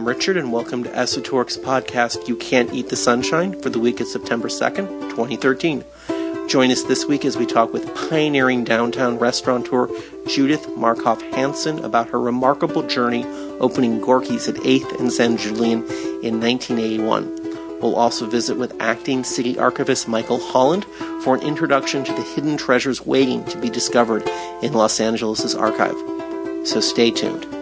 I'm Richard, and welcome to Esotouric's podcast, You Can't Eat the Sunshine, for the week of September 2nd, 2013. Join us this week as we talk with pioneering downtown restaurateur Judith Markoff Hansen about her remarkable journey opening Gorky's at 8th and San Julian in 1981. We'll also visit with acting city archivist Michael Holland for an introduction to the hidden treasures waiting to be discovered in Los Angeles' archive. So stay tuned.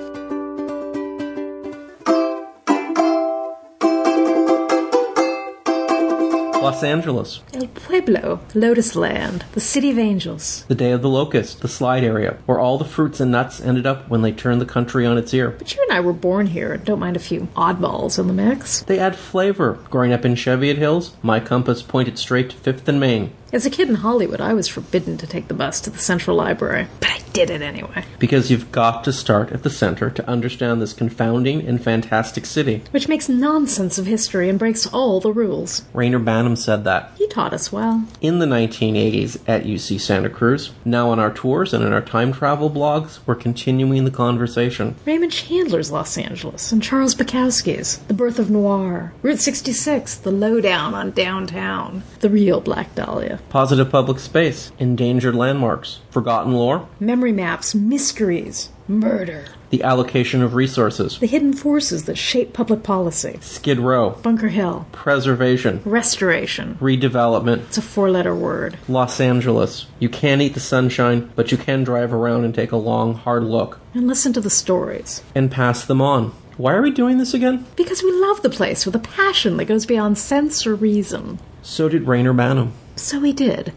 Los Angeles. El Pueblo, Lotus Land, the City of Angels. The Day of the Locust, the slide area, where all the fruits and nuts ended up when they turned the country on its ear. But you and I were born here and don't mind a few oddballs in the mix. They add flavor. Growing up in Cheviot Hills, my compass pointed straight to 5th and Main. As a kid in Hollywood, I was forbidden to take the bus to the Central Library, but I did it anyway. Because you've got to start at the center to understand this confounding and fantastic city. Which makes nonsense of history and breaks all the rules. Reyner Banham said that. He taught us well. In the 1980s at UC Santa Cruz, now on our tours and in our time travel blogs, we're continuing the conversation. Raymond Chandler's Los Angeles and Charles Bukowski's The Birth of Noir, Route 66, The Lowdown on Downtown, The Real Black Dahlia. Positive public space, endangered landmarks, forgotten lore, memory maps, mysteries, murder, the allocation of resources, the hidden forces that shape public policy, Skid Row, Bunker Hill, preservation, restoration, redevelopment. It's a four letter word. Los Angeles. You can't eat the sunshine, but you can drive around and take a long, hard look. And listen to the stories. And pass them on. Why are we doing this again? Because we love the place with a passion that goes beyond sense or reason. So did Reyner Banham. So he did.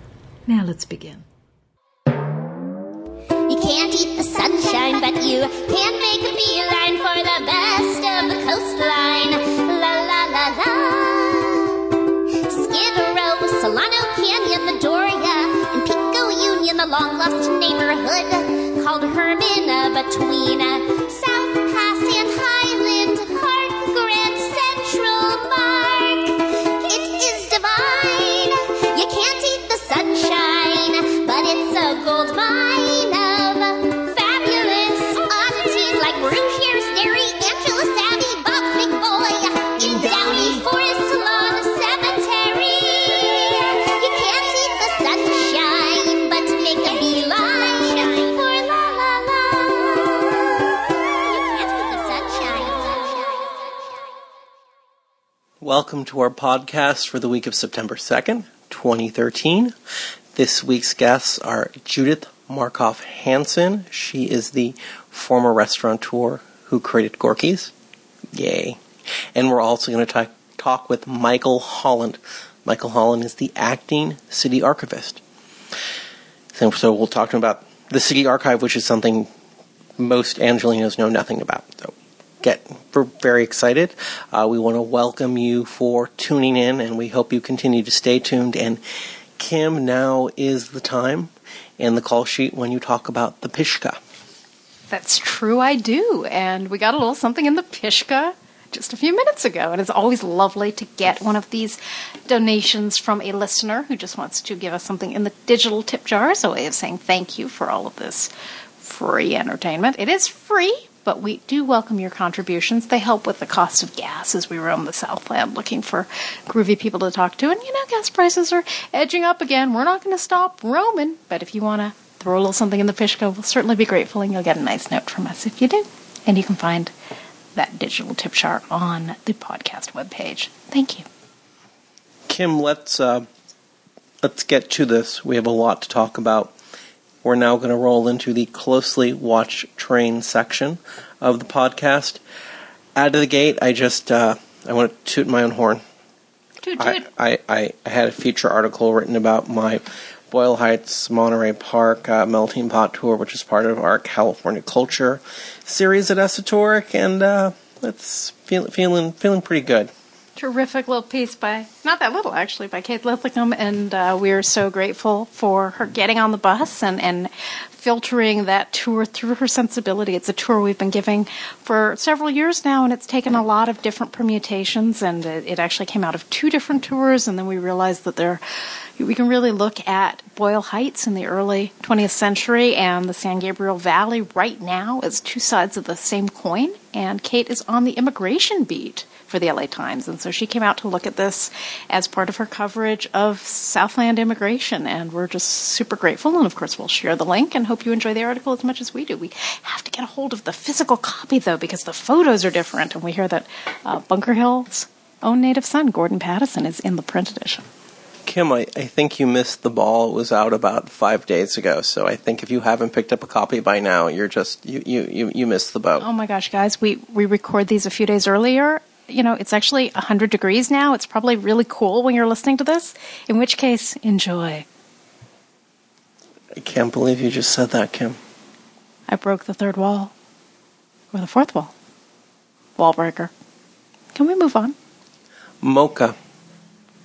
Now let's begin. You can't eat the sunshine, but you can make a beeline for the best of the coastline. La la la la. Skid Row, Solano Canyon, the Doria, and Pico Union, the long lost neighborhood called Hermina between Welcome to our podcast for the week of September 2nd, 2013. This week's guests are Judith Markoff Hansen. She is the former restaurateur who created Gorky's. Yay. And we're also going to talk, talk with Michael Holland. Michael Holland is the acting city archivist. So, so we'll talk to him about the city archive, which is something most Angelinos know nothing about. So get very excited. Uh, we want to welcome you for tuning in, and we hope you continue to stay tuned. And Kim, now is the time in the call sheet when you talk about the Pishka. That's true, I do. And we got a little something in the Pishka just a few minutes ago. And it's always lovely to get one of these donations from a listener who just wants to give us something in the digital tip jar as a way of saying thank you for all of this free entertainment. It is free, but we do welcome your contributions. They help with the cost of gas as we roam the Southland looking for groovy people to talk to. And you know, gas prices are edging up again. We're not going to stop roaming, but if you want to throw a little something in the Pishka, we'll certainly be grateful, and you'll get a nice note from us if you do. And you can find that digital tip jar on the podcast webpage. Thank you. Kim, let's uh, let's get to this. We have a lot to talk about. We're now going to roll into the closely watched train section of the podcast. Out of the gate, I just uh, I want to toot my own horn. Toot toot. I, I, I had a feature article written about my Boyle Heights Monterey Park uh, melting pot tour, which is part of our California culture series at Esotouric, and uh, it's feel, feeling feeling pretty good. Terrific little piece by, not that little actually, by Kate Linthicum. and uh, we are so grateful for her getting on the bus and, and filtering that tour through her sensibility. It's a tour we've been giving for several years now, and it's taken a lot of different permutations, and it, it actually came out of two different tours, and then we realized that there we can really look at Boyle Heights in the early 20th century and the San Gabriel Valley right now as two sides of the same coin. and Kate is on the immigration beat for the LA Times. And so she came out to look at this as part of her coverage of Southland immigration. And we're just super grateful. And of course, we'll share the link and hope you enjoy the article as much as we do. We have to get a hold of the physical copy, though, because the photos are different. And we hear that uh, Bunker Hill's own native son, Gordon Pattison, is in the print edition. Kim, I, I think you missed the ball. It was out about five days ago. So I think if you haven't picked up a copy by now, you're just you you you, you missed the boat. Oh my gosh, guys, we we record these a few days earlier. You know, it's actually 100 degrees now. It's probably really cool when you're listening to this. In which case, enjoy. I can't believe you just said that, Kim. I broke the third wall. Or the fourth wall. Wall breaker. Can we move on? MoCA.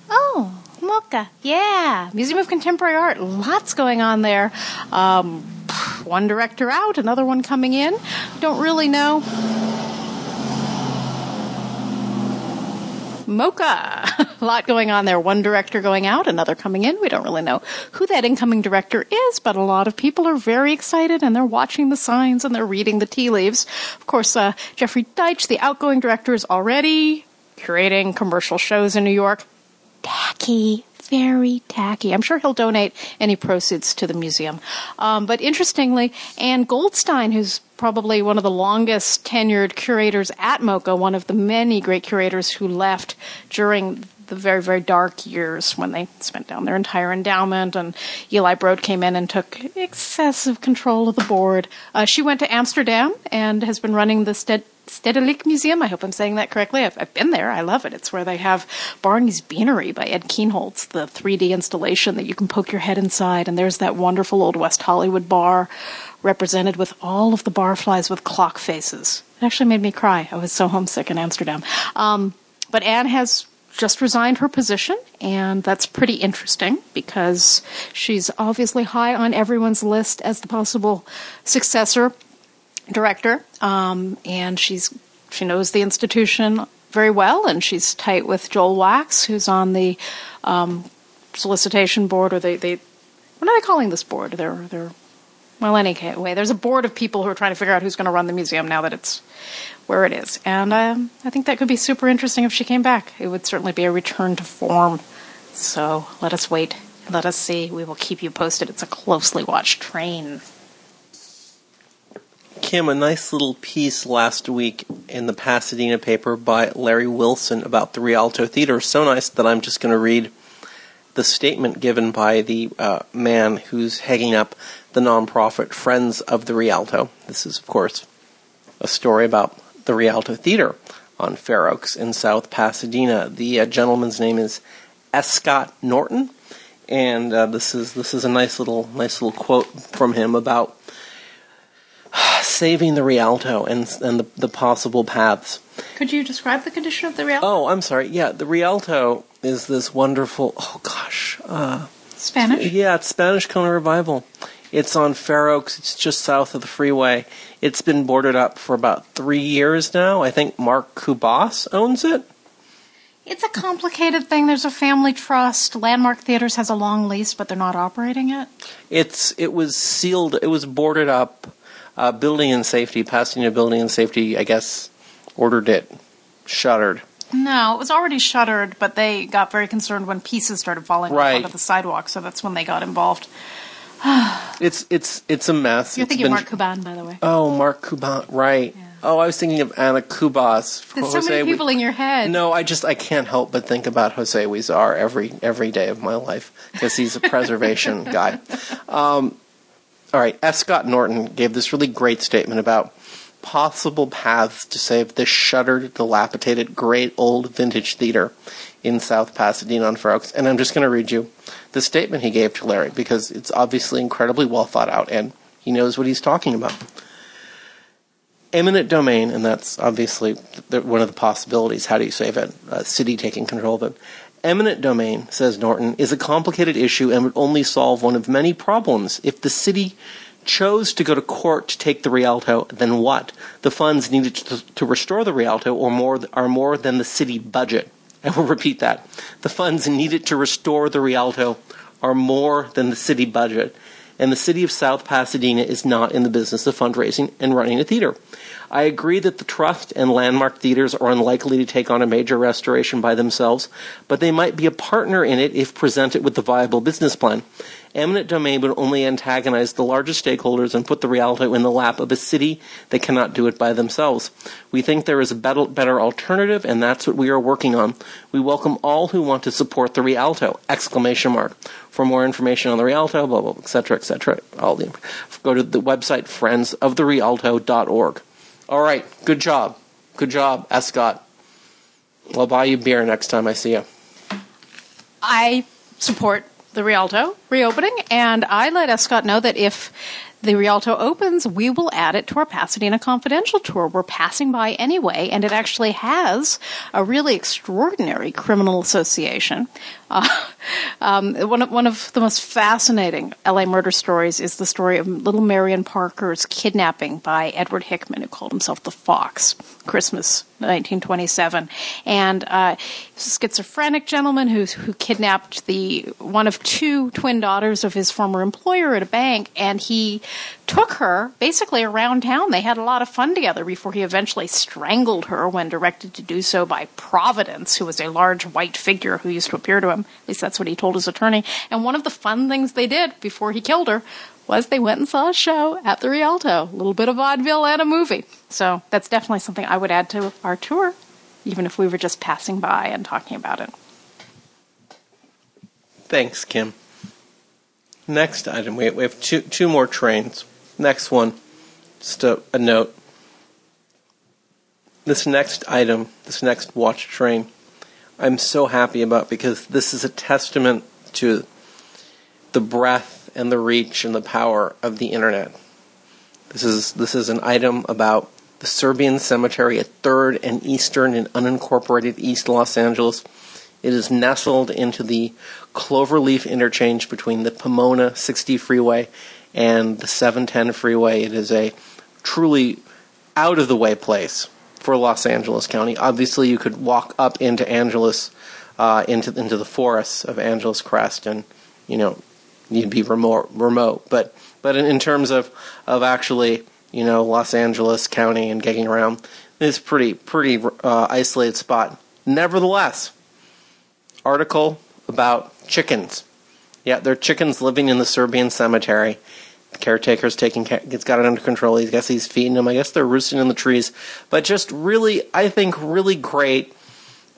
Oh, MoCA. Yeah. Museum of Contemporary Art. Lots going on there. Um, one director out, another one coming in. Don't really know. MoCA. A lot going on there. One director going out, another coming in. We don't really know who that incoming director is, but a lot of people are very excited and they're watching the signs and they're reading the tea leaves. Of course, uh, Jeffrey Deitch, the outgoing director, is already curating commercial shows in New York. Tacky. Very tacky. I'm sure he'll donate any proceeds to the museum. Um, but interestingly, Anne Goldstein, who's probably one of the longest tenured curators at MoCA, one of the many great curators who left during the very, very dark years when they spent down their entire endowment and Eli Broad came in and took excessive control of the board. Uh, she went to Amsterdam and has been running the Stedelijk Museum. I hope I'm saying that correctly. I've, I've, been there. I love it. It's where they have Barney's Beanery by Ed Kienholz, the 3D installation that you can poke your head inside. And there's that wonderful old West Hollywood bar represented with all of the barflies with clock faces. It actually made me cry. I was so homesick in Amsterdam. Um, but Anne has just resigned her position, and that's pretty interesting because she's obviously high on everyone's list as the possible successor director, um, and she's she knows the institution very well, and she's tight with Joel Wachs, who's on the um, solicitation board, or they, they what are they calling this board? They're they're well, anyway, there's a board of people who are trying to figure out who's going to run the museum now that it's where it is. And um, I think that could be super interesting if she came back. It would certainly be a return to form. So let us wait. Let us see. We will keep you posted. It's a closely watched train. Kim, a nice little piece last week in the Pasadena paper by Larry Wilson about the Rialto Theater. So nice that I'm just going to read the statement given by the uh, man who's heading up the nonprofit Friends of the Rialto. This is, of course, a story about the Rialto Theater on Fair Oaks in South Pasadena. The uh, gentleman's name is S. Scott Norton, and uh, this is this is a nice little nice little quote from him about saving the Rialto and and the, the possible paths. Could you describe the condition of the Rialto? Oh, I'm sorry. Yeah, the Rialto is this wonderful. Oh gosh, uh, Spanish. Yeah, it's Spanish Kona Revival. It's on Fair Oaks. It's just south of the freeway. It's been boarded up for about three years now. I think Mark Kubas owns it. It's a complicated thing. There's a family trust. Landmark Theaters has a long lease, but they're not operating it. It's it was sealed. It was boarded up. Uh, building and safety, Pasadena Building and Safety, I guess, ordered it shuttered. No, it was already shuttered, but they got very concerned when pieces started falling right. onto the sidewalk, so that's when they got involved. it's it's it's a mess. You're It's thinking been- Mark Cuban, by the way. Oh, Mark Cuban, right? Oh, I was thinking of Anna Kubas. There's so many people in your head. No, I just I can't help but think about Jose Huizar every every day of my life because he's a preservation guy. Um, all right, F. Scott Norton gave this really great statement about possible paths to save this shuttered, dilapidated, great old vintage theater in South Pasadena on Fair Oaks. And I'm just going to read you the statement he gave to Larry because it's obviously incredibly well thought out and he knows what he's talking about eminent domain, and that's obviously one of the possibilities. How do you save it? A city taking control of it. Eminent domain, says Norton, is a complicated issue and would only solve one of many problems. If the city chose to go to court to take the Rialto, then what? The funds needed to, to restore the Rialto or more, are more than the city budget. I will repeat that. The funds needed to restore the Rialto are more than the city budget. and the city of South Pasadena is not in the business of fundraising and running a theater. I agree that the Trust and Landmark theaters are unlikely to take on a major restoration by themselves, but they might be a partner in it if presented with a viable business plan. Eminent domain would only antagonize the largest stakeholders and put the Rialto in the lap of a city that cannot do it by themselves. We think there is a better, alternative, and that's what we are working on. We welcome all who want to support the Rialto! Exclamation mark. For more information on the Rialto, blah blah, etc., etc., all the go to the website friendsoftherialto.org. All right, good job, good job, Escott. I'll buy you beer next time I see you. I support the Rialto reopening, and I let Escott know that if the Rialto opens, we will add it to our Pasadena Confidential tour. We're passing by anyway, and it actually has a really extraordinary criminal association. Uh, um, one, of, one of the most fascinating LA murder stories is the story of little Marion Parker's kidnapping by Edward Hickman, who called himself the Fox, Christmas 1927. And uh, a schizophrenic gentleman who, who kidnapped the one of two twin daughters of his former employer at a bank, and he took her basically around town. They had a lot of fun together before he eventually strangled her when directed to do so by Providence, who was a large white figure who used to appear to him. At least that's what he told his attorney. And one of the fun things they did before he killed her was they went and saw a show at the Rialto. A little bit of vaudeville and a movie. So that's definitely something I would add to our tour, even if we were just passing by and talking about it. Thanks, Kim. Next item, we have two two more trains. Next one, just a, a note. This next item, this next watch train, I'm so happy about because this is a testament to the breadth and the reach and the power of the internet. This is this is an item about the Serbian cemetery at 3rd and Eastern in unincorporated East Los Angeles. It is nestled into the cloverleaf interchange between the Pomona 60 freeway and the 710 freeway. It is a truly out of the way place for Los Angeles County. Obviously, you could walk up into Angeles, uh, into into the forests of Angeles Crest, and you know you'd be remote. Remote, but but in, in terms of of actually you know Los Angeles County and getting around, it's pretty pretty uh, isolated spot. Nevertheless, article about chickens. Yeah, there are chickens living in the Serbian cemetery. The caretaker's taking care, it's got it under control. He guess he's feeding them. I guess they're roosting in the trees. But just really, I think really great.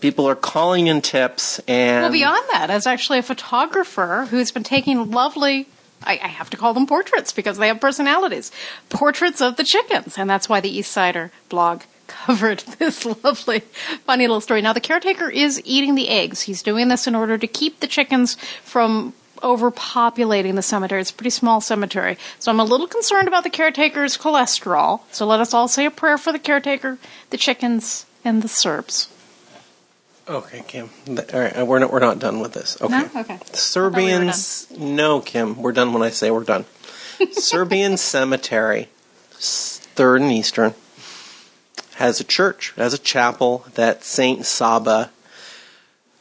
People are calling in tips and Well, beyond that, as actually a photographer who's been taking lovely. I have to call them portraits because they have personalities. Portraits of the chickens, and that's why the East Sider blog covered this lovely, funny little story. Now, the caretaker is eating the eggs. He's doing this in order to keep the chickens from overpopulating the cemetery. It's a pretty small cemetery. So I'm a little concerned about the caretaker's cholesterol. So let us all say a prayer for the caretaker, the chickens, and the Serbs. Okay, Kim. All right, uh, we're not we're not done with this. Okay. No? Okay. Serbians. No, Kim. We're done when I say we're done. Serbian cemetery, third and eastern, has a church, has a chapel that Saint Saba,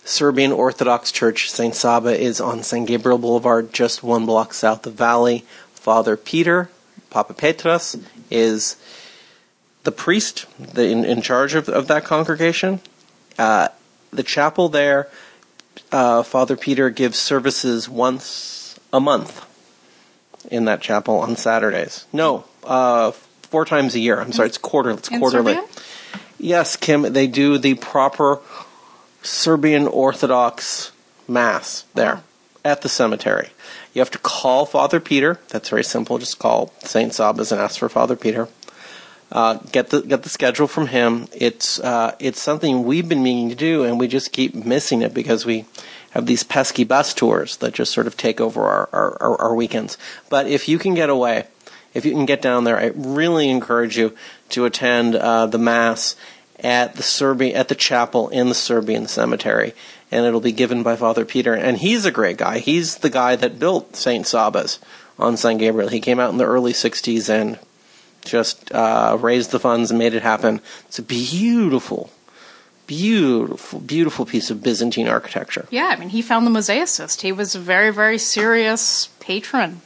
Serbian Orthodox Church, Saint Saba is on San Gabriel Boulevard, just one block south of Valley. Father Peter, Papa Petras, is the priest the, in, in charge of, of that congregation. Uh, the chapel there, uh, Father Peter gives services once a month in that chapel on Saturdays. No, uh, four times a year. I'm sorry, it's quarter. It's quarterly. Yes, Kim, they do the proper Serbian Orthodox Mass there at the cemetery. You have to call Father Peter. That's very simple. Just call St. Sabas and ask for Father Peter. Uh, get the get the schedule from him. It's uh, it's something we've been meaning to do, and we just keep missing it because we have these pesky bus tours that just sort of take over our, our, our, our weekends. But if you can get away, if you can get down there, I really encourage you to attend uh, the mass at the Serbian at the chapel in the Serbian cemetery, and it'll be given by Father Peter. And he's a great guy. He's the guy that built Saint Sabas on San Gabriel. He came out in the early '60s and just uh, raised the funds and made it happen. It's a beautiful, beautiful, beautiful piece of Byzantine architecture. Yeah, I mean, he found the mosaicist. He was a very, very serious patron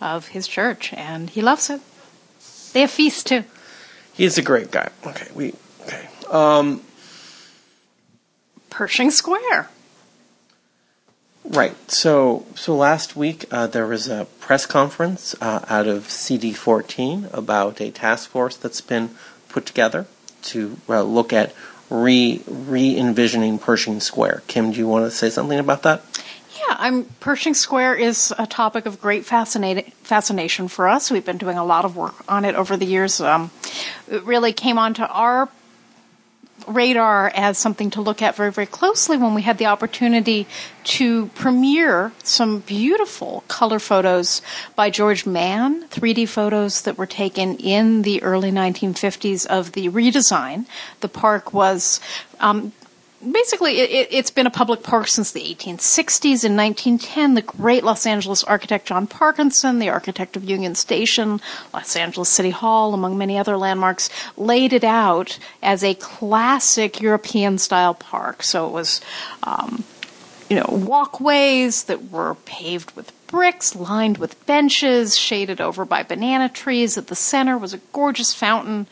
of his church, and he loves it. They have feasts too. He's a great guy. Okay, we. Um, Pershing Square. right. So so last week uh, there was a press conference uh, out of CD14 about a task force that's been put together to uh, look at re re envisioning Pershing Square. Kim, do you want to say something about that? Yeah, I'm Pershing Square is a topic of great fascinating fascination for us. We've been doing a lot of work on it over the years. Um, it really came onto our radar as something to look at very, very closely when we had the opportunity to premiere some beautiful color photos by George Mann, 3D photos that were taken in the early 1950s of the redesign. The park was um, basically it, has been a public park since the 1860s. In 1910, the great Los Angeles architect John Parkinson, the architect of Union Station, Los Angeles City Hall, among many other landmarks, laid it out as a classic European style park. So it was, um, you know, walkways that were paved with bricks, lined with benches, shaded over by banana trees. At the center was a gorgeous fountain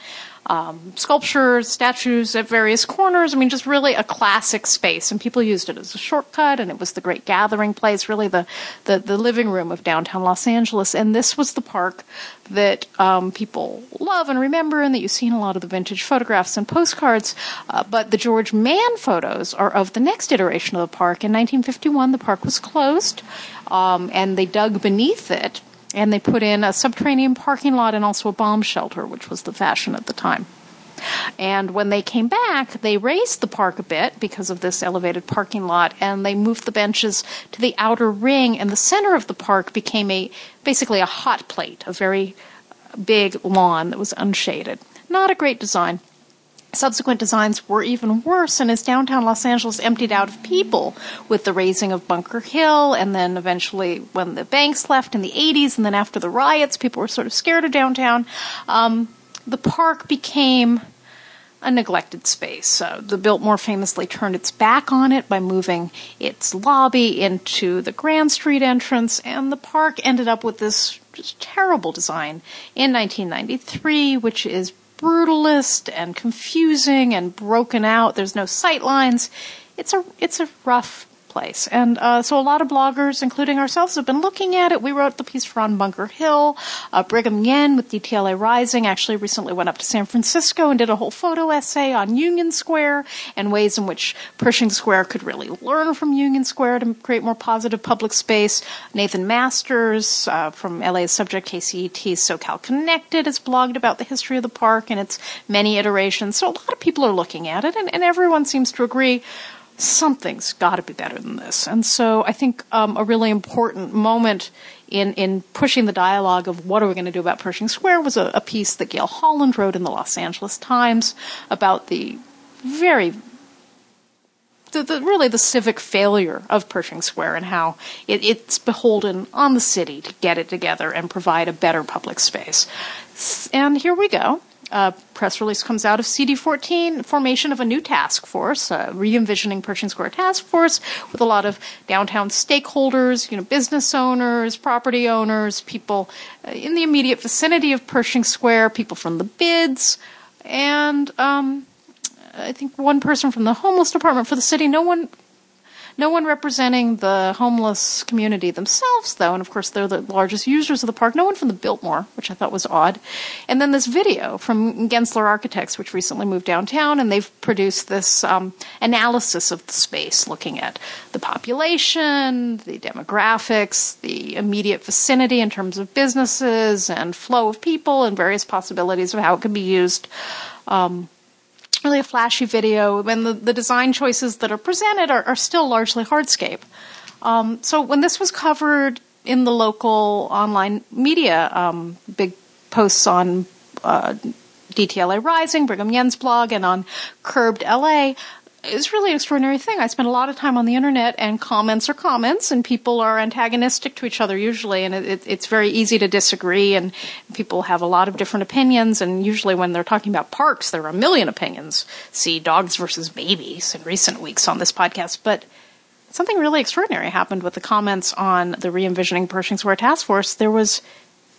um, sculptures, statues at various corners. I mean, just really a classic space. And people used it as a shortcut, and it was the great gathering place, really the, the, the living room of downtown Los Angeles. And this was the park that um, people love and remember, and that you've seen a lot of the vintage photographs and postcards. Uh, but the George Mann photos are of the next iteration of the park. In 1951, the park was closed, um, and they dug beneath it and they put in a subterranean parking lot and also a bomb shelter, which was the fashion at the time. And when they came back, they raised the park a bit because of this elevated parking lot, and they moved the benches to the outer ring, and the center of the park became a basically a hot plate, a very big lawn that was unshaded. Not a great design. Subsequent designs were even worse, and as downtown Los Angeles emptied out of people with the raising of Bunker Hill, and then eventually when the banks left in the 80s, and then after the riots, people were sort of scared of downtown. Um, the park became a neglected space. Uh, the Biltmore famously turned its back on it by moving its lobby into the Grand Street entrance, and the park ended up with this just terrible design in 1993, which is brutalist and confusing and broken out. There's no sight lines. It's a it's a rough place. And uh, so a lot of bloggers, including ourselves, have been looking at it. We wrote the piece for on Bunker Hill. Uh, Brigham Yen with DTLA Rising actually recently went up to San Francisco and did a whole photo essay on Union Square and ways in which Pershing Square could really learn from Union Square to create more positive public space. Nathan Masters uh, from LA as Subject KCET's SoCal Connected has blogged about the history of the park and its many iterations. So a lot of people are looking at it, and, and everyone seems to agree something's got to be better than this. And so I think um, a really important moment in, in pushing the dialogue of what are we going to do about Pershing Square was a, a piece that Gale Holland wrote in the Los Angeles Times about the very the, the, really the civic failure of Pershing Square and how it, it's beholden on the city to get it together and provide a better public space. And here we go uh, press release comes out of CD14, formation of a new task force, uh, re-envisioning Pershing Square Task Force, with a lot of downtown stakeholders, you know, business owners, property owners, people uh, in the immediate vicinity of Pershing Square, people from the bids, and um, I think one person from the homeless department for the city. No one no one representing the homeless community themselves, though, and of course they're the largest users of the park. No one from the Biltmore, which I thought was odd. And then this video from Gensler Architects, which recently moved downtown, and they've produced this um, analysis of the space, looking at the population, the demographics, the immediate vicinity in terms of businesses and flow of people, and various possibilities of how it could be used. Um, really a flashy video, and the, the design choices that are presented are, are still largely hardscape. Um, so when this was covered in the local online media, um, big posts on uh, DTLA Rising, Brigham Yen's blog, and on Curbed LA, it's really an extraordinary thing. I spend a lot of time on the internet, and comments are comments, and people are antagonistic to each other usually, and it, it's very easy to disagree, and people have a lot of different opinions, and usually when they're talking about parks, there are a million opinions. See dogs versus babies in recent weeks on this podcast, but something really extraordinary happened with the comments on the re envisioning Pershing Square Task Force. There was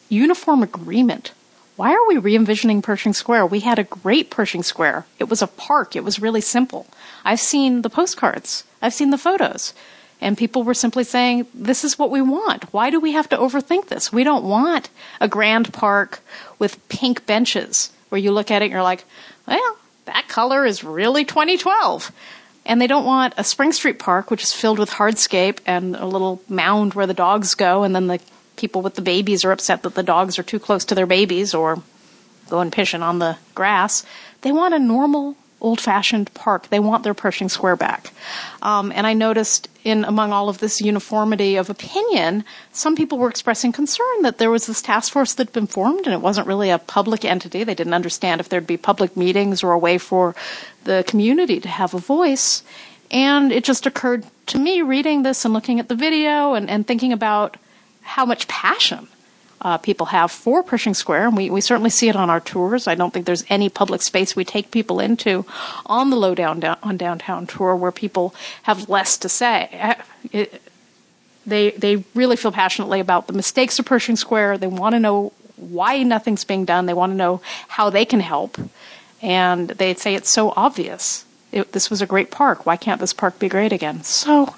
uniform agreement. Why are we re envisioning Pershing Square? We had a great Pershing Square. It was a park, it was really simple. I've seen the postcards, I've seen the photos. And people were simply saying, this is what we want. Why do we have to overthink this? We don't want a grand park with pink benches where you look at it and you're like, well, that color is really 2012. And they don't want a Spring Street Park, which is filled with hardscape and a little mound where the dogs go, and then the people with the babies are upset that the dogs are too close to their babies or going pishing on the grass. They want a normal old fashioned park. They want their Pershing Square back. Um, and I noticed in among all of this uniformity of opinion, some people were expressing concern that there was this task force that had been formed and it wasn't really a public entity. They didn't understand if there'd be public meetings or a way for the community to have a voice. And it just occurred to me reading this and looking at the video and, and thinking about how much passion uh, people have for Pershing Square, and we, we certainly see it on our tours. I don't think there's any public space we take people into on the lowdown down, on downtown tour where people have less to say. Uh, it, they they really feel passionately about the mistakes of Pershing Square. They want to know why nothing's being done. They want to know how they can help, and they say it's so obvious. It, this was a great park. Why can't this park be great again? So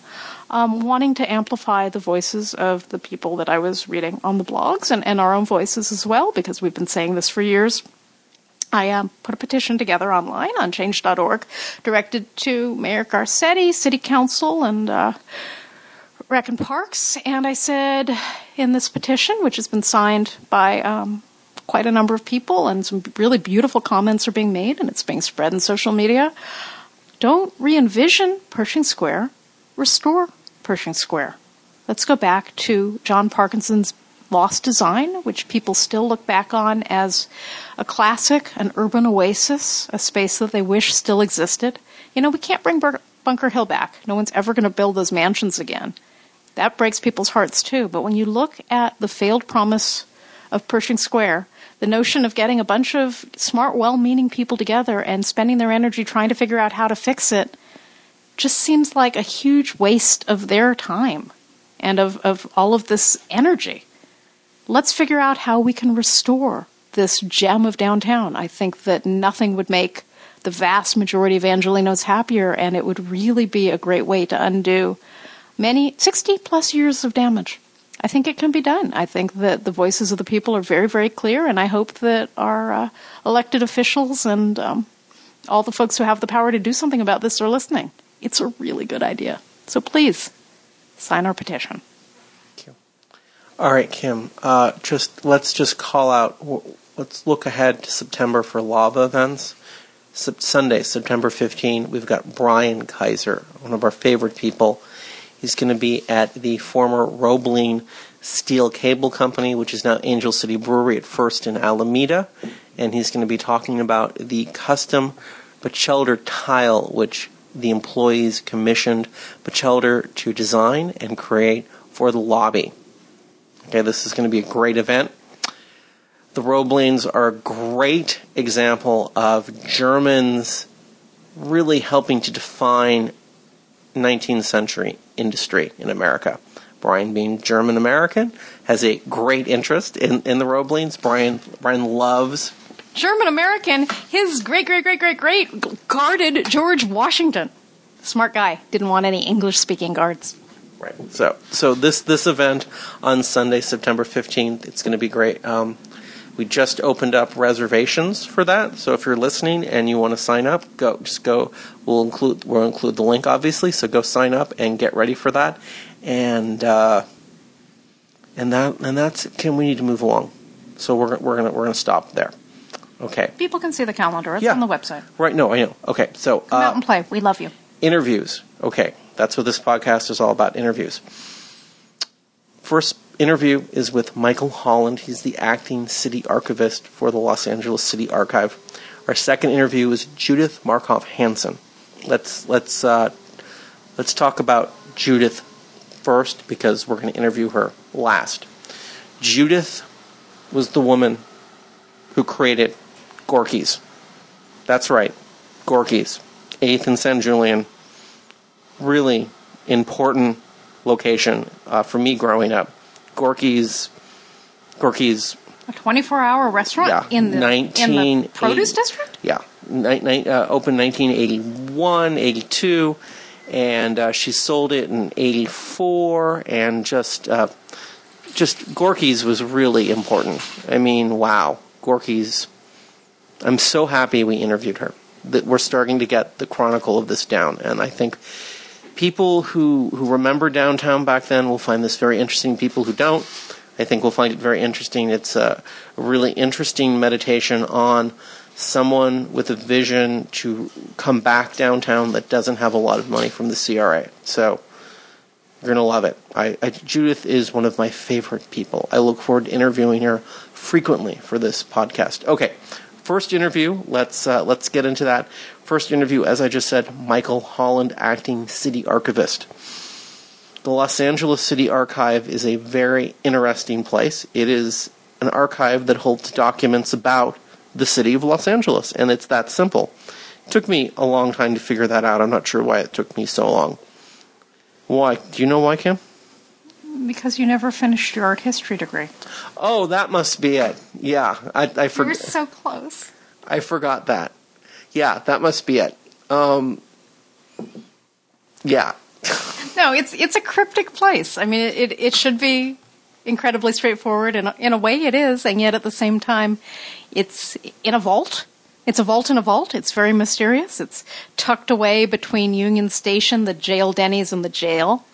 um, wanting to amplify the voices of the people that I was reading on the blogs and, and our own voices as well, because we've been saying this for years. I um, put a petition together online on change.org directed to Mayor Garcetti, City Council, and uh, Rec and Parks. And I said in this petition, which has been signed by um, quite a number of people, and some really beautiful comments are being made, and it's being spread in social media. Don't re envision Pershing Square, restore Pershing Square. Let's go back to John Parkinson's Lost Design, which people still look back on as a classic, an urban oasis, a space that they wish still existed. You know, we can't bring Bunker Hill back. No one's ever going to build those mansions again. That breaks people's hearts too. But when you look at the failed promise of Pershing Square, the notion of getting a bunch of smart, well meaning people together and spending their energy trying to figure out how to fix it just seems like a huge waste of their time and of, of all of this energy. Let's figure out how we can restore this gem of downtown. I think that nothing would make the vast majority of Angelinos happier, and it would really be a great way to undo many 60 plus years of damage. I think it can be done. I think that the voices of the people are very, very clear, and I hope that our uh, elected officials and um, all the folks who have the power to do something about this are listening. It's a really good idea. So please sign our petition. Thank you. All right, Kim. Uh, just let's just call out. Let's look ahead to September for LAVA events. Sunday, September 15, we've got Brian Kaiser, one of our favorite people. He's going to be at the former Roebling Steel Cable Company, which is now Angel City Brewery at First in Alameda, and he's going to be talking about the custom Batchelder tile, which the employees commissioned Batchelder to design and create for the lobby. Okay, this is going to be a great event. The Roeblings are a great example of Germans really helping to define 19th century industry in America. Brian, being German American, has a great interest in, in the Roeblings. Brian Brian loves German American, his great great great great great guarded George Washington. Smart guy. Didn't want any English speaking guards. Right. So so this this event on Sunday, September fifteenth, it's going to be great. Um, we just opened up reservations for that. So if you're listening and you want to sign up, go just go. We'll include we'll include the link obviously. So go sign up and get ready for that. And uh, and that and that's Kim. We need to move along. So we're we're gonna we're gonna stop there. Okay. People can see the calendar. It's yeah. on the website. Right. No, I know. Okay. So come uh, out and play. We love you. Interviews. Okay. That's what this podcast is all about. Interviews. First interview is with Michael Holland. He's the acting city archivist for the Los Angeles City Archive. Our second interview is Judith Markoff Hansen. Let's let's uh, let's talk about Judith first because we're going to interview her last. Judith was the woman who created Gorky's. That's right, Gorky's, 8th and San Julian. Really important location uh, for me growing up. Gorky's, Gorky's, A 24 hour restaurant yeah, in, the, in 19 the produce district? Yeah, ni- ni- uh, opened 1981, 82, and uh, she sold it in 84, and just, uh, just Gorky's was really important. I mean, wow, Gorky's. I'm so happy we interviewed her. That we're starting to get the chronicle of this down, and I think people who who remember downtown back then will find this very interesting. People who don't, I think, will find it very interesting. It's a really interesting meditation on someone with a vision to come back downtown that doesn't have a lot of money from the CRA. So you're gonna love it. I, I, Judith is one of my favorite people. I look forward to interviewing her frequently for this podcast. Okay, first interview. Let's uh, let's get into that. First interview, as I just said, Michael Holland, acting city archivist. The Los Angeles City Archive is a very interesting place. It is an archive that holds documents about the city of Los Angeles, and it's that simple. It took me a long time to figure that out. I'm not sure why it took me so long. Why? Do you know why, Kim? Because you never finished your art history degree. Oh, that must be it. Yeah, I, I You were forgot. so close. I forgot that. Yeah, that must be it. Um, yeah, No, it's it's a cryptic place. I mean, it, it, it should be incredibly straightforward, and in a way it is, and yet at the same time, it's in a vault. It's a vault in a vault. It's very mysterious. It's tucked away between Union Station, the jail Denny's, and the jail.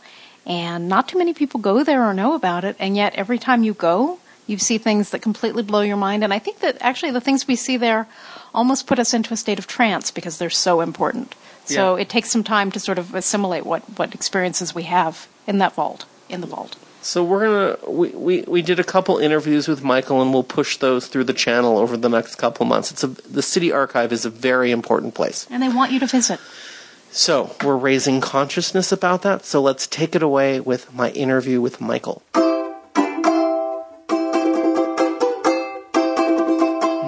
And not too many people go there or know about it, and yet every time you go, you see things that completely blow your mind. And I think that actually the things we see there almost put us into a state of trance because they're so important. So Yeah. it takes some time to sort of assimilate what, what experiences we have in that vault, in the vault. So we're gonna we, we, we did a couple interviews with Michael, and we'll push those through the channel over the next couple months. It's a the city archive is a very important place. And they want you to visit. So we're raising consciousness about that. So let's take it away with my interview with Michael.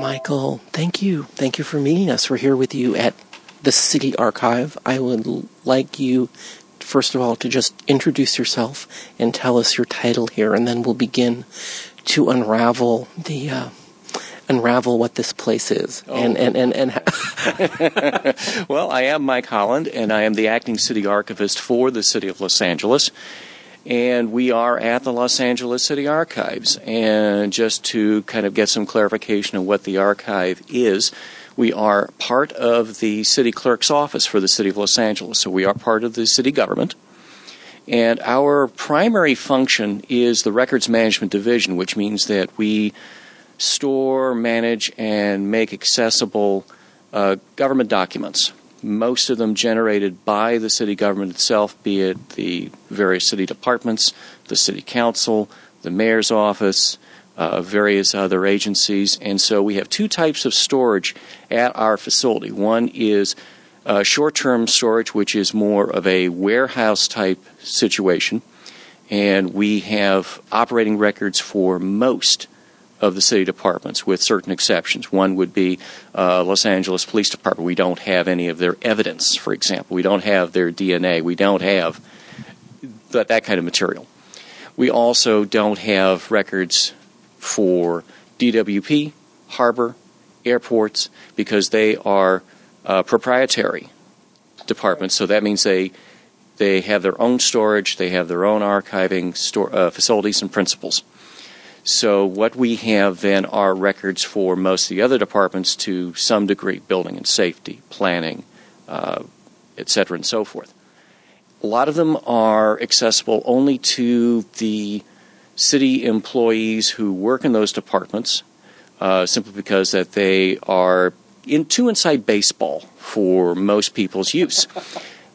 Michael, thank you. Thank you for meeting us. We're here with you at the City Archive. I would like you, first of all, to just introduce yourself and tell us your title here, and then we'll begin to unravel the. Uh, Unravel what this place is, and and and, and Well, I am Mike Holland, and I am the acting city archivist for the city of Los Angeles. And we are at the Los Angeles City Archives. And just to kind of get some clarification of what the archive is, we are part of the city clerk's office for the city of Los Angeles. So we are part of the city government. And our primary function is the records management division, which means that we store, manage, and make accessible uh, government documents. Most of them generated by the city government itself, be it the various city departments, the city council, the mayor's office, uh, various other agencies. And so we have two types of storage at our facility. One is uh, short term storage, which is more of a warehouse type situation. And we have operating records for most of the city departments, with certain exceptions. One would be uh, Los Angeles Police Department. We don't have any of their evidence, for example. We don't have their DNA. We don't have that, that kind of material. We also don't have records for DWP, harbor, airports, because they are uh, proprietary departments. So that means they they have their own storage, they have their own archiving store, uh, facilities and principles. So what we have then are records for most of the other departments to some degree, building and safety, planning, uh, et cetera, and so forth. A lot of them are accessible only to the city employees who work in those departments, uh, simply because that they are in too inside baseball for most people's use.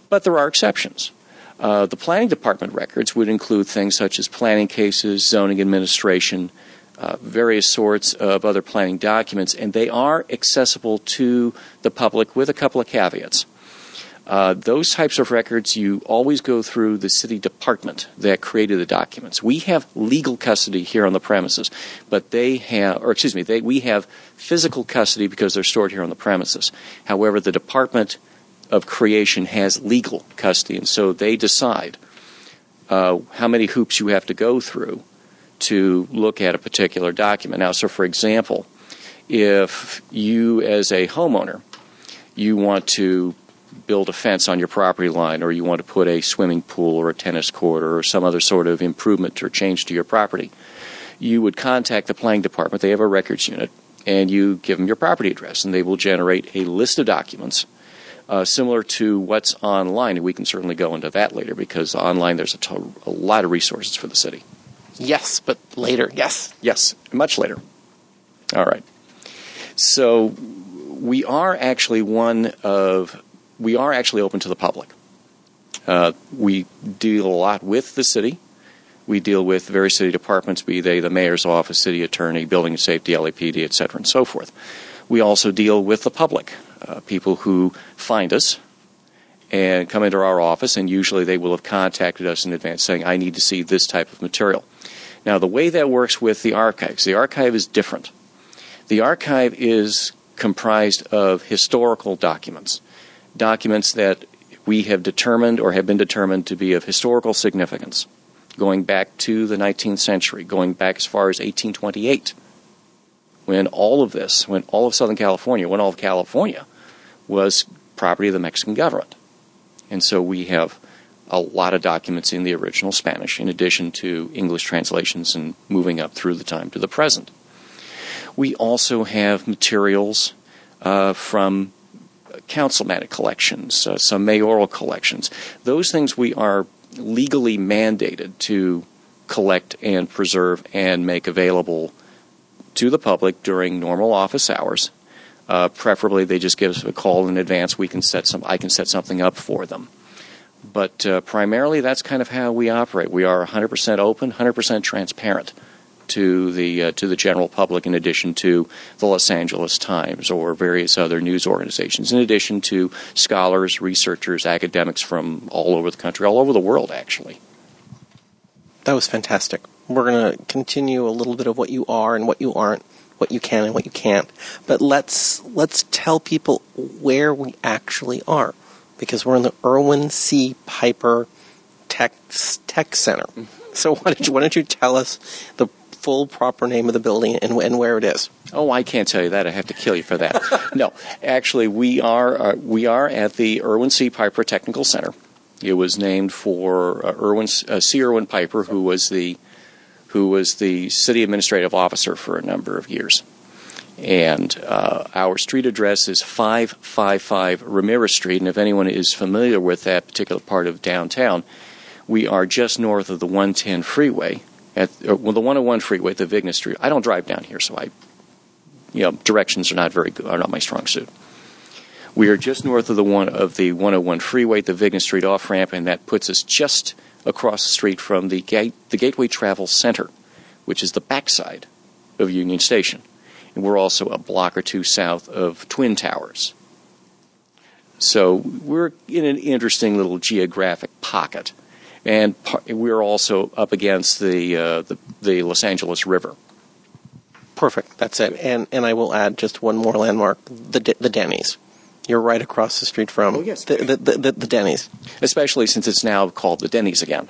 But there are exceptions. Uh, the planning department records would include things such as planning cases, zoning administration, uh, various sorts of other planning documents, and they are accessible to the public with a couple of caveats. Uh, those types of records, you always go through the city department that created the documents. We have legal custody here on the premises, but they have, or excuse me, they, we have physical custody because they're stored here on the premises. However, the department of creation has legal custody, and so they decide uh, how many hoops you have to go through to look at a particular document. Now, so for example, if you as a homeowner you want to build a fence on your property line or you want to put a swimming pool or a tennis court or some other sort of improvement or change to your property, you would contact the planning department. They have a records unit, and you give them your property address, and they will generate a list of documents uh, similar to what's online. And we can certainly go into that later because online there's a, to- a lot of resources for the city. Yes, but later. Yes. Yes, much later. All right. So we are actually one of we are actually open to the public. Uh, we deal a lot with the city. We deal with various city departments, be they the mayor's office, city attorney, building safety, LAPD, et cetera, and so forth. We also deal with the public, uh, people who find us and come into our office, and usually they will have contacted us in advance saying, I need to see this type of material. Now, the way that works with the archives, the archive is different. The archive is comprised of historical documents, documents that we have determined or have been determined to be of historical significance, going back to the 19th century, going back as far as 1828, when all of this, when all of Southern California, when all of California was property of the Mexican government. And so we have a lot of documents in the original Spanish, in addition to English translations and moving up through the time to the present. We also have materials uh, from councilmanic collections, uh, some mayoral collections. Those things we are legally mandated to collect and preserve and make available to the public during normal office hours. Uh, preferably, they just give us a call in advance. We can set some. I can set something up for them. But uh, primarily, that's kind of how we operate. We are 100% open, 100% transparent to the uh, to the general public. In addition to the Los Angeles Times or various other news organizations, in addition to scholars, researchers, academics from all over the country, all over the world, actually. That was fantastic. We're going to continue a little bit of what you are and what you aren't, what you can and what you can't. But let's let's tell people where we actually are because we're in the Irwin C. Piper Tech Tech Center. So why don't you, why don't you tell us the full proper name of the building and, and where it is? Oh, I can't tell you that. I have to kill you for that. no, actually, we are uh, we are at the Irwin C. Piper Technical Center. It was named for uh, Irwin uh, C. Irwin Piper, who was the who was the city administrative officer for a number of years. And uh, our street address is 555 Ramirez Street. And if anyone is familiar with that particular part of downtown, we are just north of the 110 freeway, at uh, well, the 101 freeway, the Vignes Street. I don't drive down here, so I, you know, directions are not very good, are not my strong suit. We are just north of the one of the 101 freeway, the Vignes Street off ramp, and that puts us just across the street from the gate, the Gateway Travel Center, which is the backside of Union Station. And we're also a block or two south of Twin Towers. So we're in an interesting little geographic pocket and par- we're also up against the, uh, the the Los Angeles River. Perfect. That's it. And and I will add just one more landmark: the the Denny's. You're right across the street from Oh, yes. the, the, the, the, the Denny's. especially since it's now called the Denny's again.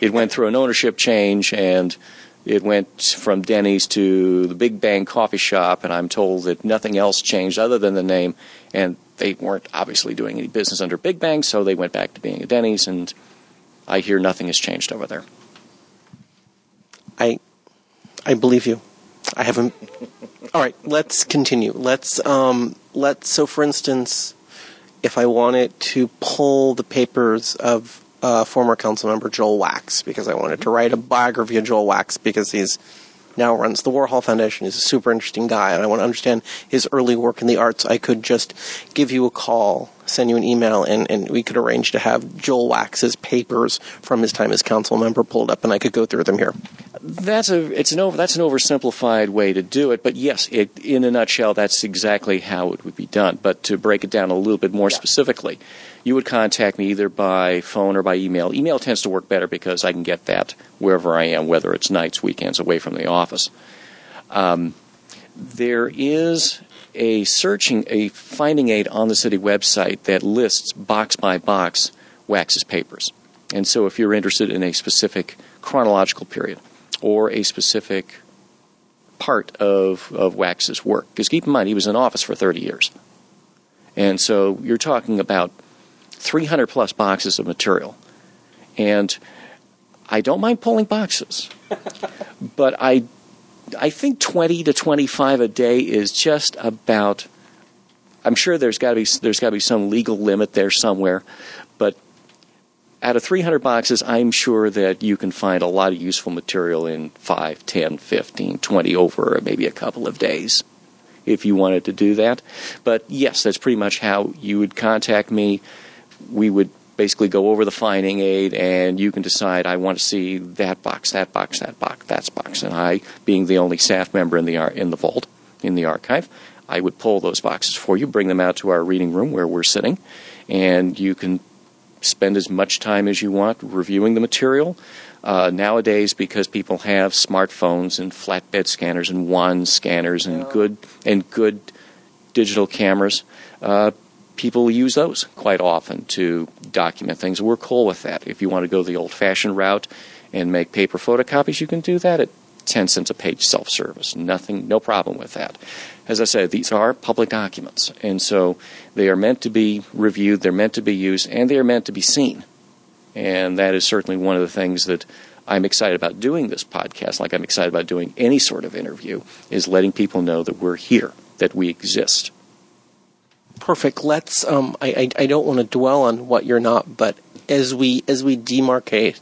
It went through an ownership change and it went from Denny's to the Big Bang Coffee Shop, and I'm told that nothing else changed other than the name. And they weren't obviously doing any business under Big Bang, so they went back to being a Denny's, and I hear nothing has changed over there. I I believe you. I haven't. All right, let's continue. Let's um let's so for instance, if I wanted to pull the papers of uh, former council member Joel Wachs because I wanted to write a biography of Joel Wachs because he's now runs the Warhol Foundation. He's a super interesting guy, and I want to understand his early work in the arts. I could just give you a call, send you an email, and, and we could arrange to have Joel Wachs's papers from his time as council member pulled up, and I could go through them here. That's a it's an over that's an oversimplified way to do it, but yes, it, in a nutshell, that's exactly how it would be done. But to break it down a little bit more specifically, you would contact me either by phone or by email. Email tends to work better because I can get that wherever I am, whether it's nights, weekends, away from the office. Um, there is a searching, a finding aid on the city website that lists box by box Wachs's papers. And so if you're interested in a specific chronological period or a specific part of, of Wachs's work, because keep in mind, he was in office for 30 years. And so you're talking about 300 plus boxes of material. And I don't mind pulling boxes, but I, I think 20 to 25 a day is just about. I'm sure there's got to be there's got to be some legal limit there somewhere, but out of 300 boxes, I'm sure that you can find a lot of useful material in 5, 10, 15, 20 over maybe a couple of days if you wanted to do that. But yes, that's pretty much how you would contact me. We would basically go over the finding aid, and you can decide I want to see that box, that box, that box, that box. And I, being the only staff member in the ar- in the vault, in the archive, I would pull those boxes for you, bring them out to our reading room where we're sitting, and you can spend as much time as you want reviewing the material. Uh, nowadays, because people have smartphones and flatbed scanners and wand scanners and good and good digital cameras, uh, people use those quite often to document things. We're cool with that. If you want to go the old-fashioned route and make paper photocopies, you can do that at 10 cents a page self-service. Nothing, no problem with that. As I said, these are public documents, and so they are meant to be reviewed, they're meant to be used, and they are meant to be seen. And that is certainly one of the things that I'm excited about doing this podcast, like I'm excited about doing any sort of interview, is letting people know that we're here, that we exist. Perfect. Let's. Um, I, I I don't want to dwell on what you're not, but as we as we demarcate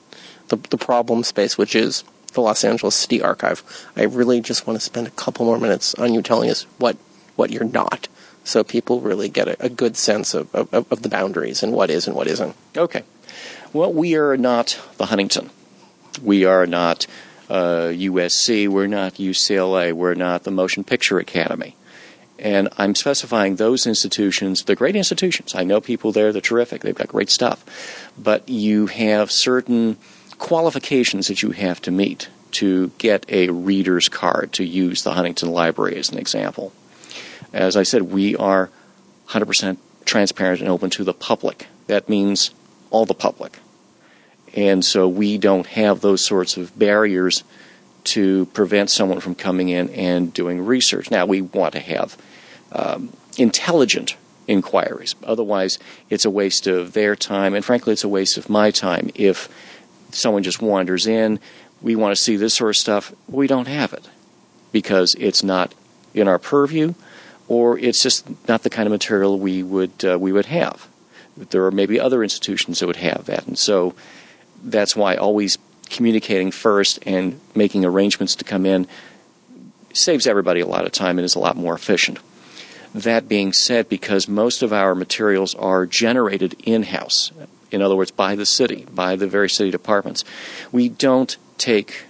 the the problem space, which is the Los Angeles City Archive, I really just want to spend a couple more minutes on you telling us what what you're not, so people really get a, a good sense of, of of the boundaries and what is and what isn't. Okay. Well, we are not the Huntington. We are not uh, USC. We're not UCLA. We're not the Motion Picture Academy. And I'm specifying those institutions, the great institutions. I know people there, they're terrific, they've got great stuff. But you have certain qualifications that you have to meet to get a reader's card, to use the Huntington Library as an example. As I said, we are 100% transparent and open to the public. That means all the public. And so we don't have those sorts of barriers to prevent someone from coming in and doing research. Now, we want to have um, intelligent inquiries. Otherwise, it's a waste of their time, and frankly, it's a waste of my time if someone just wanders in. We want to see this sort of stuff. We don't have it because it's not in our purview, or it's just not the kind of material we would uh, we would have. There are maybe other institutions that would have that, and so that's why always communicating first and making arrangements to come in saves everybody a lot of time and is a lot more efficient. That being said, because most of our materials are generated in house, in other words, by the city, by the very city departments, we don't take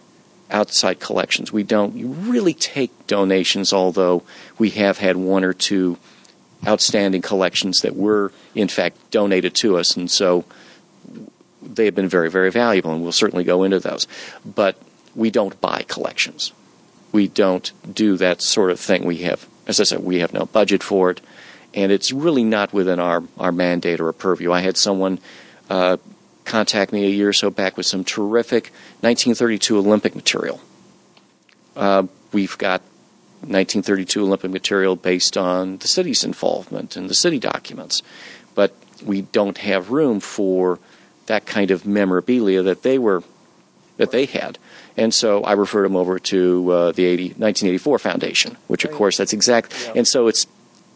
outside collections. We don't really take donations, although we have had one or two outstanding collections that were, in fact, donated to us, and so they have been very, very valuable, and we'll certainly go into those. But we don't buy collections. We don't do that sort of thing. We have, as I said, we have no budget for it, and it's really not within our, our mandate or purview. I had someone uh, contact me a year or so back with some terrific 1932 Olympic material. Uh, we've got 1932 Olympic material based on the city's involvement and the city documents, but we don't have room for that kind of memorabilia that they were that they had. And so I referred them over to uh, the 80, 1984 Foundation, which of course that's exact. And so it's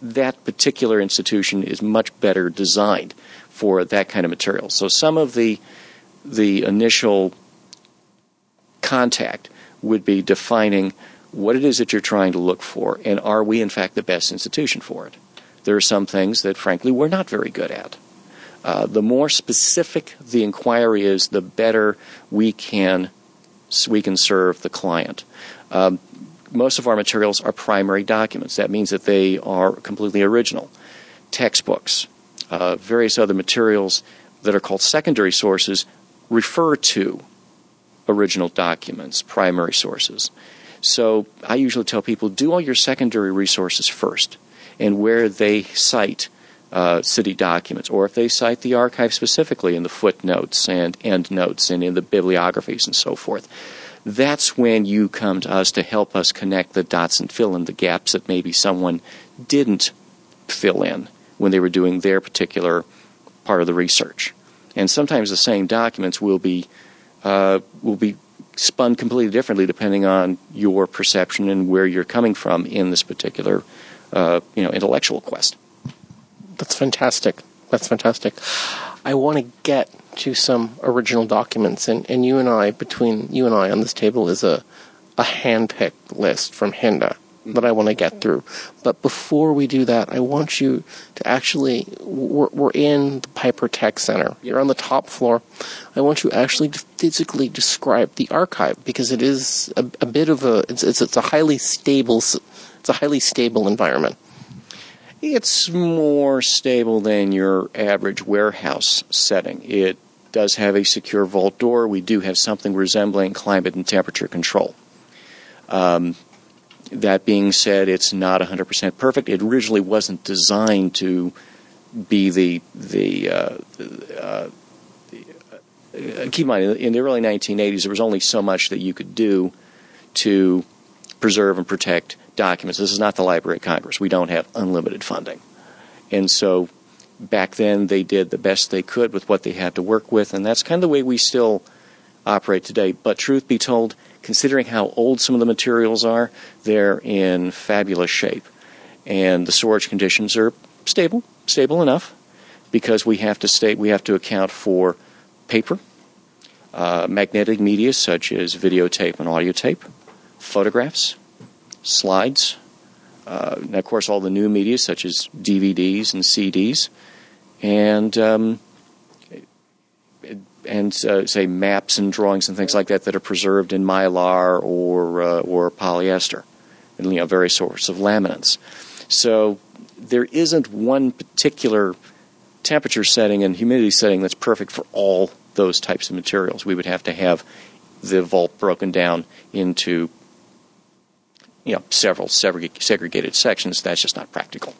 that particular institution is much better designed for that kind of material. So some of the the initial contact would be defining what it is that you're trying to look for, and are we in fact the best institution for it? There are some things that frankly we're not very good at. Uh, the more specific the inquiry is, the better we can we can serve the client. Um, most of our materials are primary documents. That means that they are completely original. Textbooks, uh, various other materials that are called secondary sources refer to original documents, primary sources. So I usually tell people do all your secondary resources first, and where they cite uh, city documents, or if they cite the archive specifically in the footnotes and endnotes and in the bibliographies and so forth. That's when you come to us to help us connect the dots and fill in the gaps that maybe someone didn't fill in when they were doing their particular part of the research. And sometimes the same documents will be uh, will be spun completely differently depending on your perception and where you're coming from in this particular uh, you know intellectual quest. That's fantastic. That's fantastic. I want to get to some original documents, and, and you and I, between you and I on this table, is a a handpicked list from Hynda that I want to get through. But before we do that, I want you to actually, we're, we're in the Piper Tech Center. You're on the top floor. I want you actually to physically describe the archive because it is a, a bit of a, it's, it's, it's a highly stable, it's a highly stable environment. It's more stable than your average warehouse setting. It does have a secure vault door. We do have something resembling climate and temperature control. Um, that being said, it's not 100% perfect. It originally wasn't designed to be the the. Uh, uh, keep in mind, in the early 1980s, there was only so much that you could do to preserve and protect documents. This is not the Library of Congress. We don't have unlimited funding, and so back then they did the best they could with what they had to work with, and that's kind of the way we still operate today. But truth be told, considering how old some of the materials are, they're in fabulous shape. And the storage conditions are stable, stable enough, because we have to state we have to account for paper, uh, magnetic media such as videotape and audio tape, photographs, slides, uh, and of course all the new media such as DVDs and CDs, and um, and uh, say maps and drawings and things like that that are preserved in mylar or uh, or polyester, and you know various sorts of laminates. So there isn't one particular temperature setting and humidity setting that's perfect for all those types of materials. We would have to have the vault broken down into you know several segregated sections. That's just not practical.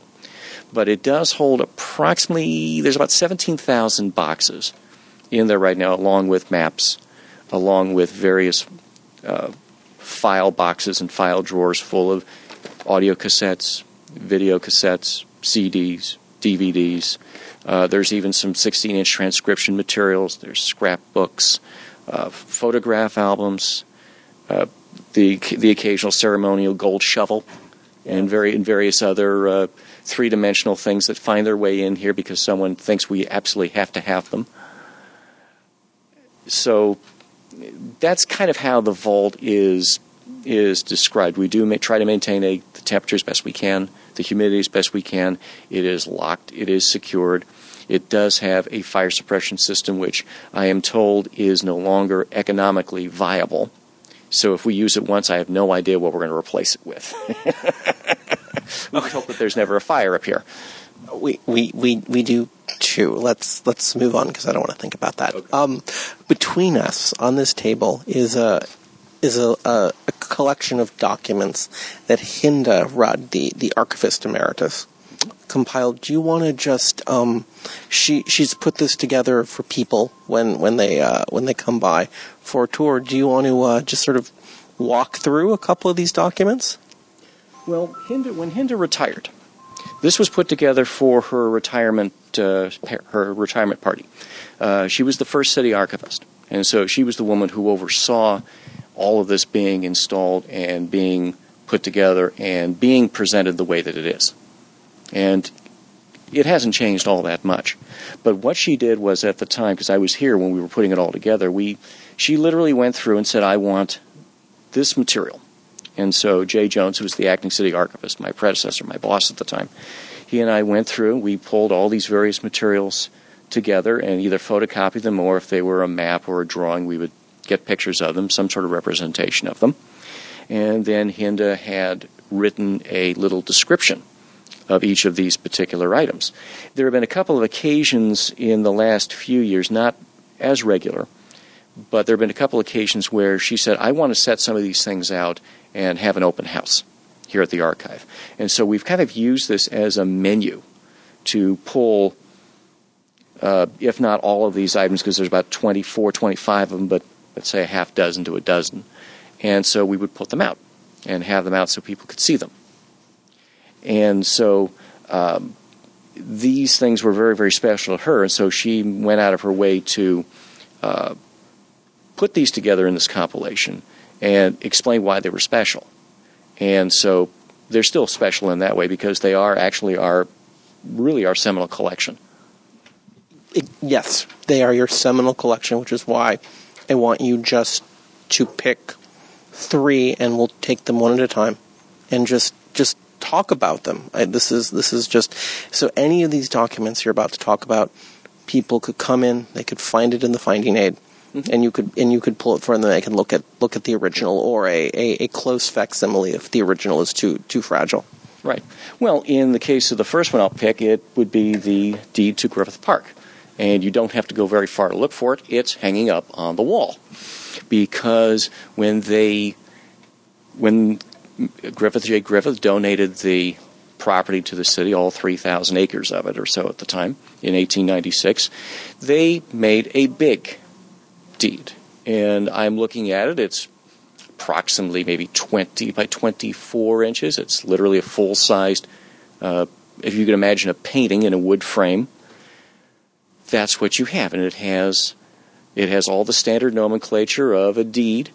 But it does hold approximately there's about 17,000 boxes in there right now, along with maps, along with various uh, file boxes and file drawers full of audio cassettes, video cassettes, CDs, DVDs. Uh, there's even some 16 inch transcription materials, there's scrapbooks, uh, photograph albums, uh, the, the occasional ceremonial gold shovel, and, very, and various other uh, three dimensional things that find their way in here because someone thinks we absolutely have to have them so that's kind of how the vault is is described. We do try to maintain a, the temperature as best we can, the humidity as best we can. It is locked. It is secured. It does have a fire suppression system, which I am told is no longer economically viable. So if we use it once, I have no idea what we're going to replace it with. we hope that there's never a fire up here. We we we we do too. Let's let's move on because I don't want to think about that. Okay. Um, between us on this table is a is a, a, a, collection of documents that Hynda Rudd, the the archivist emeritus, compiled. Do you want to just um, she she's put this together for people when when they uh, when they come by for a tour. Do you want to uh, just sort of walk through a couple of these documents? Well, Hynda, when Hynda retired, this was put together for her retirement uh, her retirement party. Uh, she was the first city archivist, and so she was the woman who oversaw all of this being installed and being put together and being presented the way that it is. And it hasn't changed all that much. But what she did was at the time, because I was here when we were putting it all together, we she literally went through and said, "I want this material." And so Jay Jones, who was the acting city archivist, my predecessor, my boss at the time, he and I went through, we pulled all these various materials together and either photocopied them or if they were a map or a drawing, we would get pictures of them, some sort of representation of them. And then Hynda had written a little description of each of these particular items. There have been a couple of occasions in the last few years, not as regular, but there have been a couple of occasions where she said, I want to set some of these things out and have an open house here at the archive. And so we've kind of used this as a menu to pull, uh, if not all of these items, because there's about 24, 25 of them, but let's say a half dozen to a dozen. And so we would put them out and have them out so people could see them. And so um, these things were very, very special to her, and so she went out of her way to uh, put these together in this compilation and explain why they were special. And so they're still special in that way because they are actually our really our seminal collection. It, yes, they are your seminal collection, which is why I want you just to pick three, and we'll take them one at a time, and just just talk about them. I, this is this is just so any of these documents you're about to talk about, people could come in, they could find it in the finding aid, mm-hmm. and you could and you could pull it from them. They can look at look at the original or a, a, a close facsimile if the original is too too fragile. Right. Well, in the case of the first one I'll pick, it would be the deed to Griffith Park. And you don't have to go very far to look for it. It's hanging up on the wall. Because when they, when Griffith J. Griffith donated the property to the city, all 3,000 acres of it or so at the time, in 1896, they made a big deed. And I'm looking at it, it's approximately maybe 20 by 24 inches. It's literally a full sized, uh, if you can imagine a painting in a wood frame, that's what you have. And it has, it has all the standard nomenclature of a deed.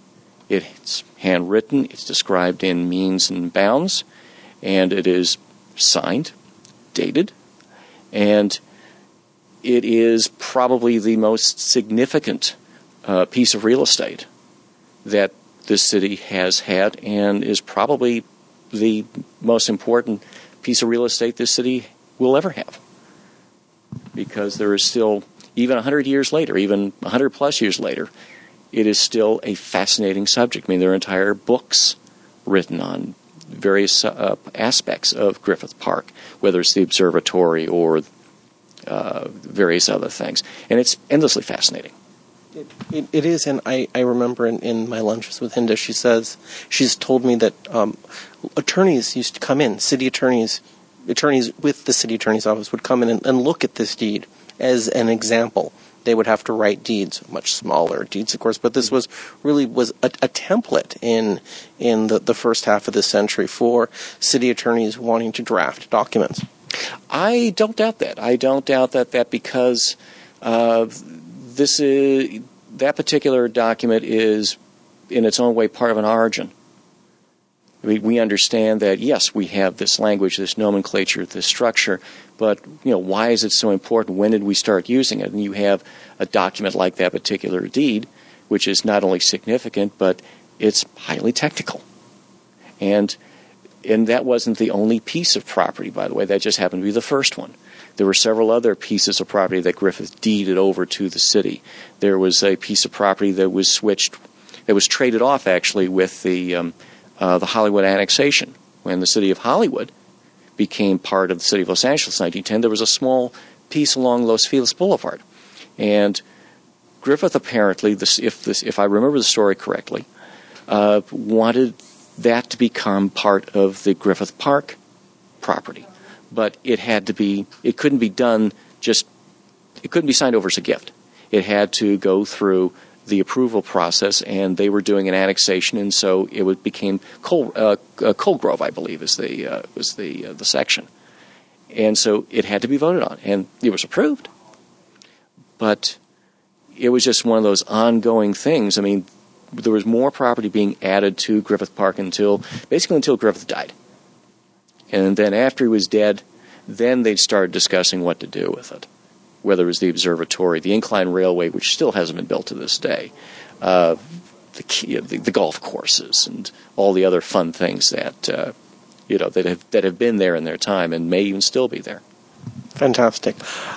It's handwritten, it's described in metes and bounds, and it is signed, dated, and it is probably the most significant uh, piece of real estate that this city has had and is probably the most important piece of real estate this city will ever have. Because there is still, even 100 years later, even 100 plus years later, it is still a fascinating subject. I mean, there are entire books written on various uh, aspects of Griffith Park, whether it's the observatory or uh, various other things. And it's endlessly fascinating. It, it, it is, and I, I remember in, in my lunches with Hynda, she says, she's told me that um, attorneys used to come in, city attorneys, attorneys with the city attorney's office would come in and, and look at this deed as an example. They would have to write deeds, much smaller deeds, of course, but this was really was a, a template in in the, the first half of the century for city attorneys wanting to draft documents. I don't doubt that. I don't doubt that that because uh, this is that particular document is in its own way part of an origin. We, we understand that yes, we have this language, this nomenclature, this structure, but you know why is it so important? When did we start using it? And you have a document like that particular deed, which is not only significant but it's highly technical, and and that wasn't the only piece of property, by the way. That just happened to be the first one. There were several other pieces of property that Griffith deeded over to the city. There was a piece of property that was switched, that was traded off actually with the um, uh, the Hollywood annexation when the city of Hollywood became part of the city of Los Angeles in 1910. There was a small piece along Los Feliz Boulevard, and Griffith apparently, this, if this, if I remember the story correctly, uh, wanted that to become part of the Griffith Park property but it had to be, it couldn't be done just, it couldn't be signed over as a gift. It had to go through the approval process, and they were doing an annexation, and so it became Cole, uh, uh, Grove, I believe, is the uh, was the uh, the section, and so it had to be voted on, and it was approved. But it was just one of those ongoing things. I mean, there was more property being added to Griffith Park until basically until Griffith died. And then after he was dead, then they'd start discussing what to do with it. Whether it was the observatory, the incline railway, which still hasn't been built to this day, uh, the, the, the, golf courses, and all the other fun things that uh, you know that have that have been there in their time and may even still be there. Fantastic.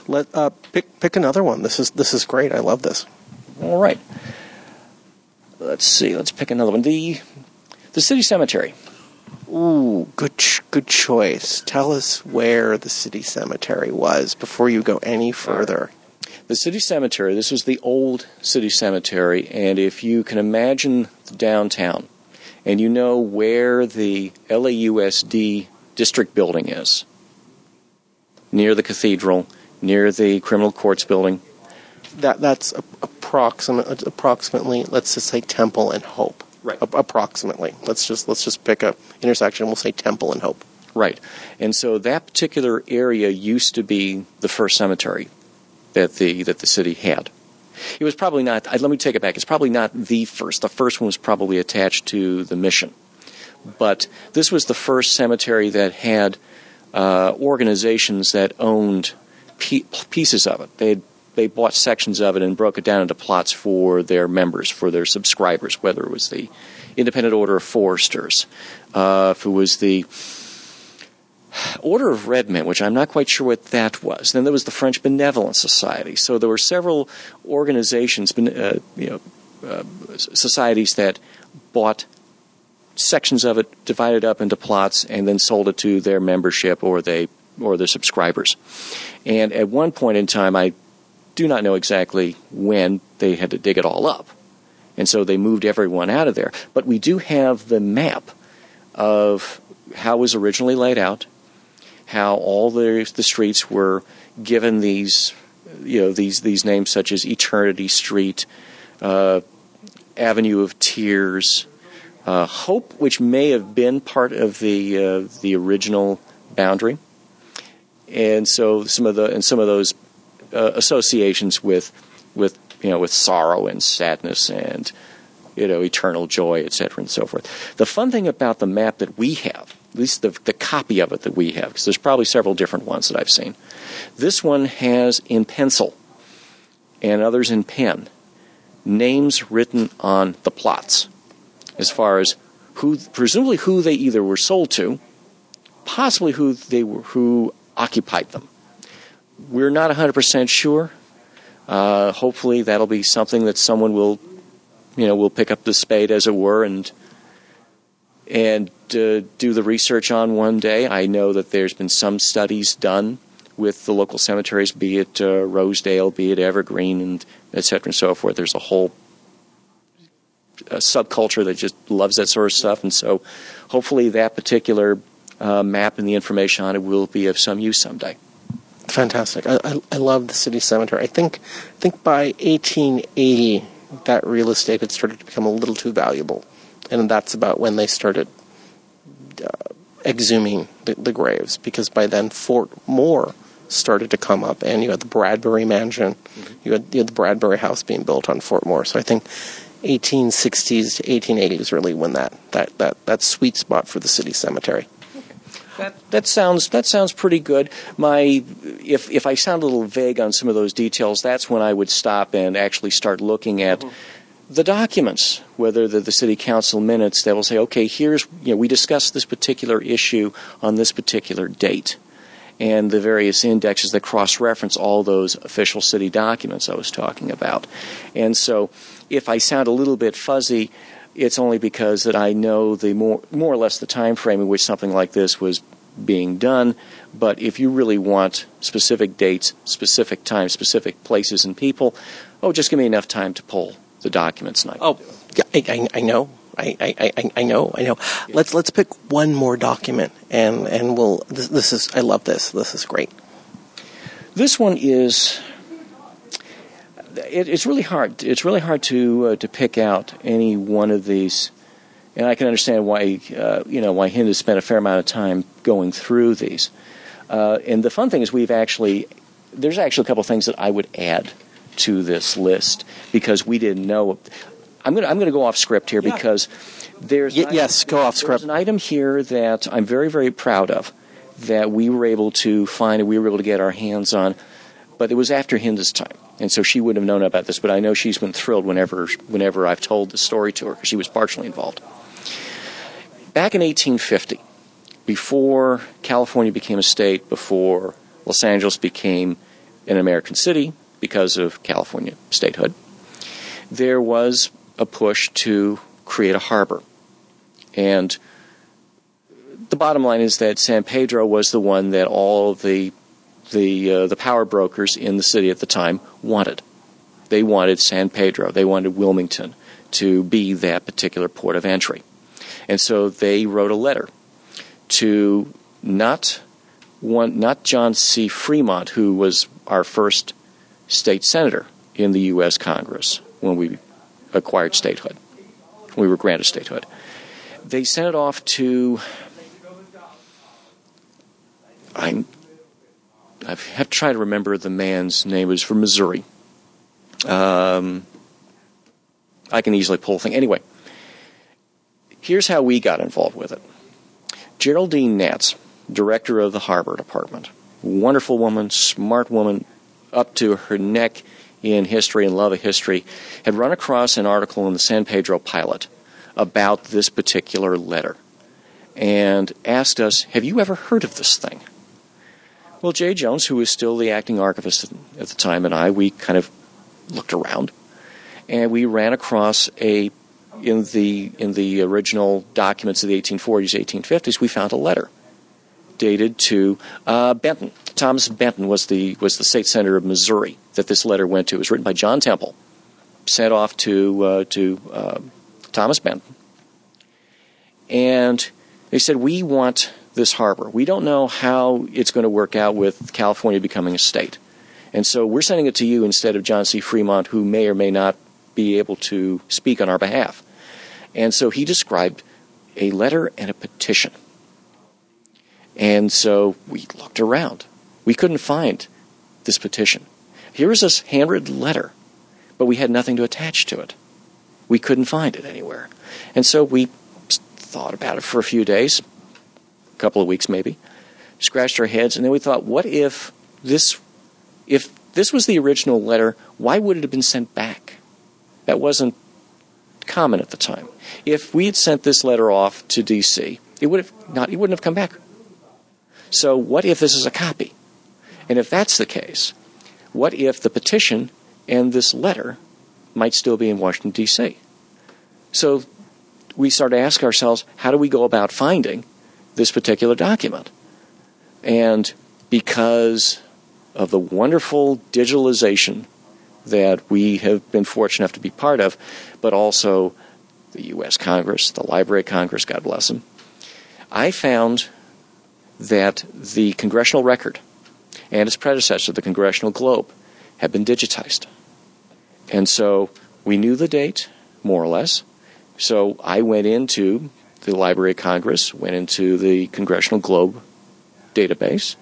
Let uh, pick pick another one. This is this is great. I love this. All right. Let's see. Let's pick another one. The the city cemetery. Ooh, good, good choice. Tell us where the city cemetery was before you go any further. The city cemetery, this was the old city cemetery, and if you can imagine downtown, and you know where the LAUSD district building is, near the cathedral, near the criminal courts building, That that's approximate, approximately, let's just say Temple and Hope. Right. A- approximately. Let's just let's just pick a intersection. We'll say Temple and Hope. Right. And so that particular area used to be the first cemetery that the that the city had. It was probably not. I- Let me take it back. It's probably not the first. The first one was probably attached to the mission, but this was the first cemetery that had uh, organizations that owned pe- pieces of it. They they bought sections of it and broke it down into plots for their members, for their subscribers. Whether it was the Independent Order of Foresters, uh, if it was the Order of Red Men, which I'm not quite sure what that was. Then there was the French Benevolent Society. So there were several organizations, uh, you know, uh, societies that bought sections of it, divided up into plots, and then sold it to their membership or they or their subscribers. And at one point in time, I do not know exactly when they had to dig it all up, and so they moved everyone out of there. But we do have the map of how it was originally laid out, how all the the streets were given these you know these these names such as Eternity Street, uh, Avenue of Tears, uh, Hope, which may have been part of the uh, the original boundary, and so some of the and some of those uh, associations with with you know with sorrow and sadness and you know eternal joy, etc. and so forth. The fun thing about the map that we have, at least the the copy of it that we have, because there's probably several different ones that I've seen. This one has in pencil and others in pen names written on the plots as far as who presumably who they either were sold to, possibly who they were who occupied them. We're not 100% sure. Uh, hopefully that'll be something that someone will you know will pick up the spade as it were and and uh, do the research on one day. I know that there's been some studies done with the local cemeteries, be it uh, Rosedale, be it Evergreen, and et cetera and so forth. There's a whole subculture that just loves that sort of stuff, and so hopefully that particular uh, map and the information on it will be of some use someday. Fantastic. I, I, I love the city cemetery. I think I think by 1880 that real estate had started to become a little too valuable, and that's about when they started uh, exhuming the, the graves. Because by then Fort Moore started to come up, and you had the Bradbury Mansion, you, had, you had the Bradbury House being built on Fort Moore. So I think 1860s to 1880 was really when that that that that sweet spot for the city cemetery. That, that sounds that sounds pretty good. My if if I sound a little vague on some of those details, that's when I would stop and actually start looking at the documents, whether the, the city council minutes that will say, okay, here's you know we discussed this particular issue on this particular date, and the various indexes that cross-reference all those official city documents I was talking about, and so if I sound a little bit fuzzy it's only because that I know the more more or less the time frame in which something like this was being done. But if you really want specific dates, specific times, specific places and people, oh, just give me enough time to pull the documents. And I Oh, I, I, I know. I, I, I, I know. I know. Let's let's pick one more document, and and we'll. This, this is. I love this. This is great. This one is. It, it's really hard. It's really hard to uh, to pick out any one of these, and I can understand why uh, you know why Hind has spent a fair amount of time going through these. Uh, and the fun thing is we've actually there's actually a couple of things that I would add to this list because we didn't know. I'm gonna I'm gonna go off script here because there's Y- yes, go off script. There's an item here that I'm very very proud of that we were able to find and we were able to get our hands on, but it was after Hynda's time, and so she wouldn't have known about this. But I know she's been thrilled whenever whenever I've told the story to her because she was partially involved. Back in 1850, before California became a state, before Los Angeles became an American city because of California statehood, there was a push to create a harbor. And the bottom line is that San Pedro was the one that all the the uh, the power brokers in the city at the time wanted. They wanted San Pedro, they wanted Wilmington to be that particular port of entry. And so they wrote a letter to not one, not John C. Fremont, who was our first state senator in the U.S. Congress when we acquired statehood. When we were granted statehood. They sent it off to. I'm. I have to try to remember the man's name. It was from Missouri. Um, I can easily pull a thing. Anyway, here's how we got involved with it. Geraldine Knatz, director of the Harbor Department, wonderful woman, smart woman, up to her neck in history and love of history, had run across an article in the San Pedro Pilot about this particular letter and asked us, Have you ever heard of this thing? Well, Jay Jones, who was still the acting archivist at the time, and I, we kind of looked around and we ran across a in the in the original documents of the 1840s, 1850s, we found a letter dated to uh, Benton. Thomas Benton was the was the state senator of Missouri that this letter went to. It was written by John Temple, sent off to uh, to uh, Thomas Benton, and they said we want this harbor. We don't know how it's going to work out with California becoming a state, and so we're sending it to you instead of John C. Fremont, who may or may not be able to speak on our behalf. And so he described a letter and a petition. And so we looked around. We couldn't find this petition. Here was this handwritten letter, but we had nothing to attach to it. We couldn't find it anywhere. And so we thought about it for a few days, a couple of weeks maybe, scratched our heads, and then we thought, what if this if this was the original letter, why would it have been sent back? That wasn't common at the time. If we had sent this letter off to DC, it would have not it wouldn't have come back. So what if this is a copy? And if that's the case, what if the petition and this letter might still be in Washington DC? So we start to ask ourselves, how do we go about finding this particular document? And because of the wonderful digitalization that we have been fortunate enough to be part of, but also the U.S. Congress, the Library of Congress, God bless them. I found that the congressional record and its predecessor, the Congressional Globe, had been digitized. And so we knew the date, more or less. So I went into the Library of Congress, went into the Congressional Globe database,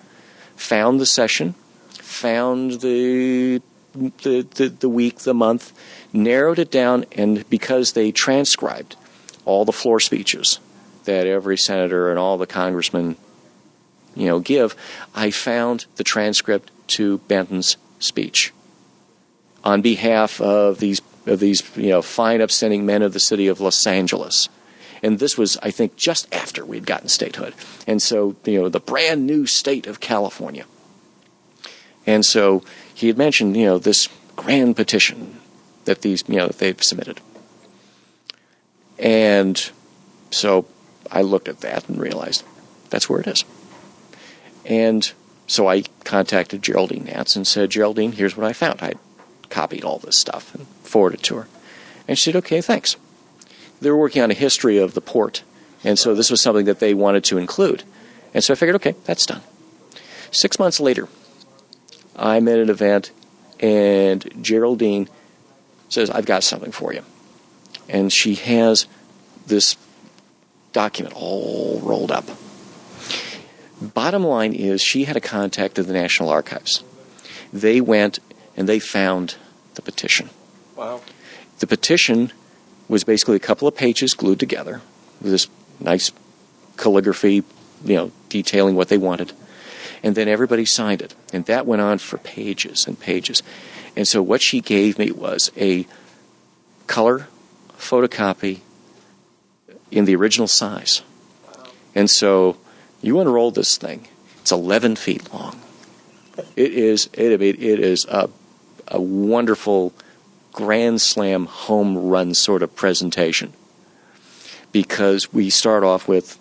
found the session, found the the, the, the week, the month, narrowed it down, and because they transcribed all the floor speeches that every senator and all the congressmen, you know, give, I found the transcript to Benton's speech on behalf of these of these you know fine upstanding men of the city of Los Angeles. And this was, I think, just after we'd gotten statehood. And so, you know, the brand new state of California. And so he had mentioned, you know, this grand petition that these, you know, that they've submitted. And so I looked at that and realized that's where it is. And so I contacted Geraldine Knatz and said, Geraldine, here's what I found. I copied all this stuff and forwarded it to her. And she said, okay, thanks. They were working on a history of the port, and so this was something that they wanted to include. And so I figured, okay, that's done. Six months later, I'm at an event, and Geraldine says, I've got something for you. And she has this document all rolled up. Bottom line is, she had a contact at the National Archives. They went and they found the petition. Wow. The petition was basically a couple of pages glued together with this nice calligraphy, you know, detailing what they wanted and then everybody signed it. And that went on for pages and pages. And so what she gave me was a color photocopy in the original size. And so you unroll this thing. It's 11 feet long. It is it, it is a, a wonderful grand slam home run sort of presentation because we start off with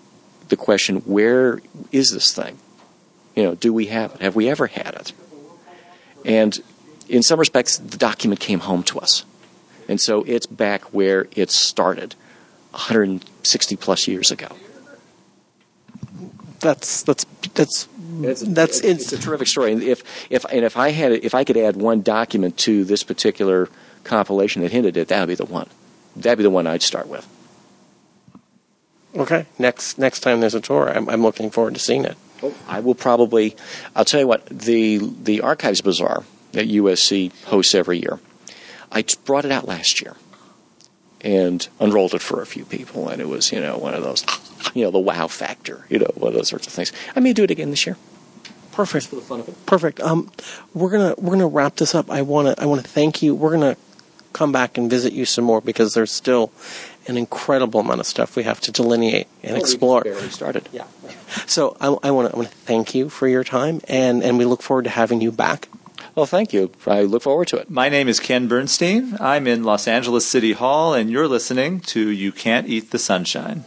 the question where is this thing You know, do we have it? Have we ever had it? And in some respects, the document came home to us. And so it's back where it started 160 plus years ago. That's that's that's It's, that's it's, it's a terrific story. And if if and if I had if I could add one document to this particular compilation that hinted at, that would be the one. That'd be the one I'd start with. okay. Next next time there's a tour, I'm, I'm looking forward to seeing it. I will probably. I'll tell you what the the archives bazaar that USC hosts every year. I brought it out last year and unrolled it for a few people, and it was you know one of those, you know, the wow factor, you know, one of those sorts of things. I may do it again this year. Perfect. For the fun of it. Perfect. Um, we're gonna we're gonna wrap this up. I wanna I wanna thank you. We're gonna come back and visit you some more because there's still an incredible amount of stuff we have to delineate and explore. Barely started. Yeah. So I, I want to I want to thank you for your time and and we look forward to having you back. Well, thank you. I look forward to it. My name is Ken Bernstein. I'm in Los Angeles City Hall, and you're listening to You Can't Eat the Sunshine.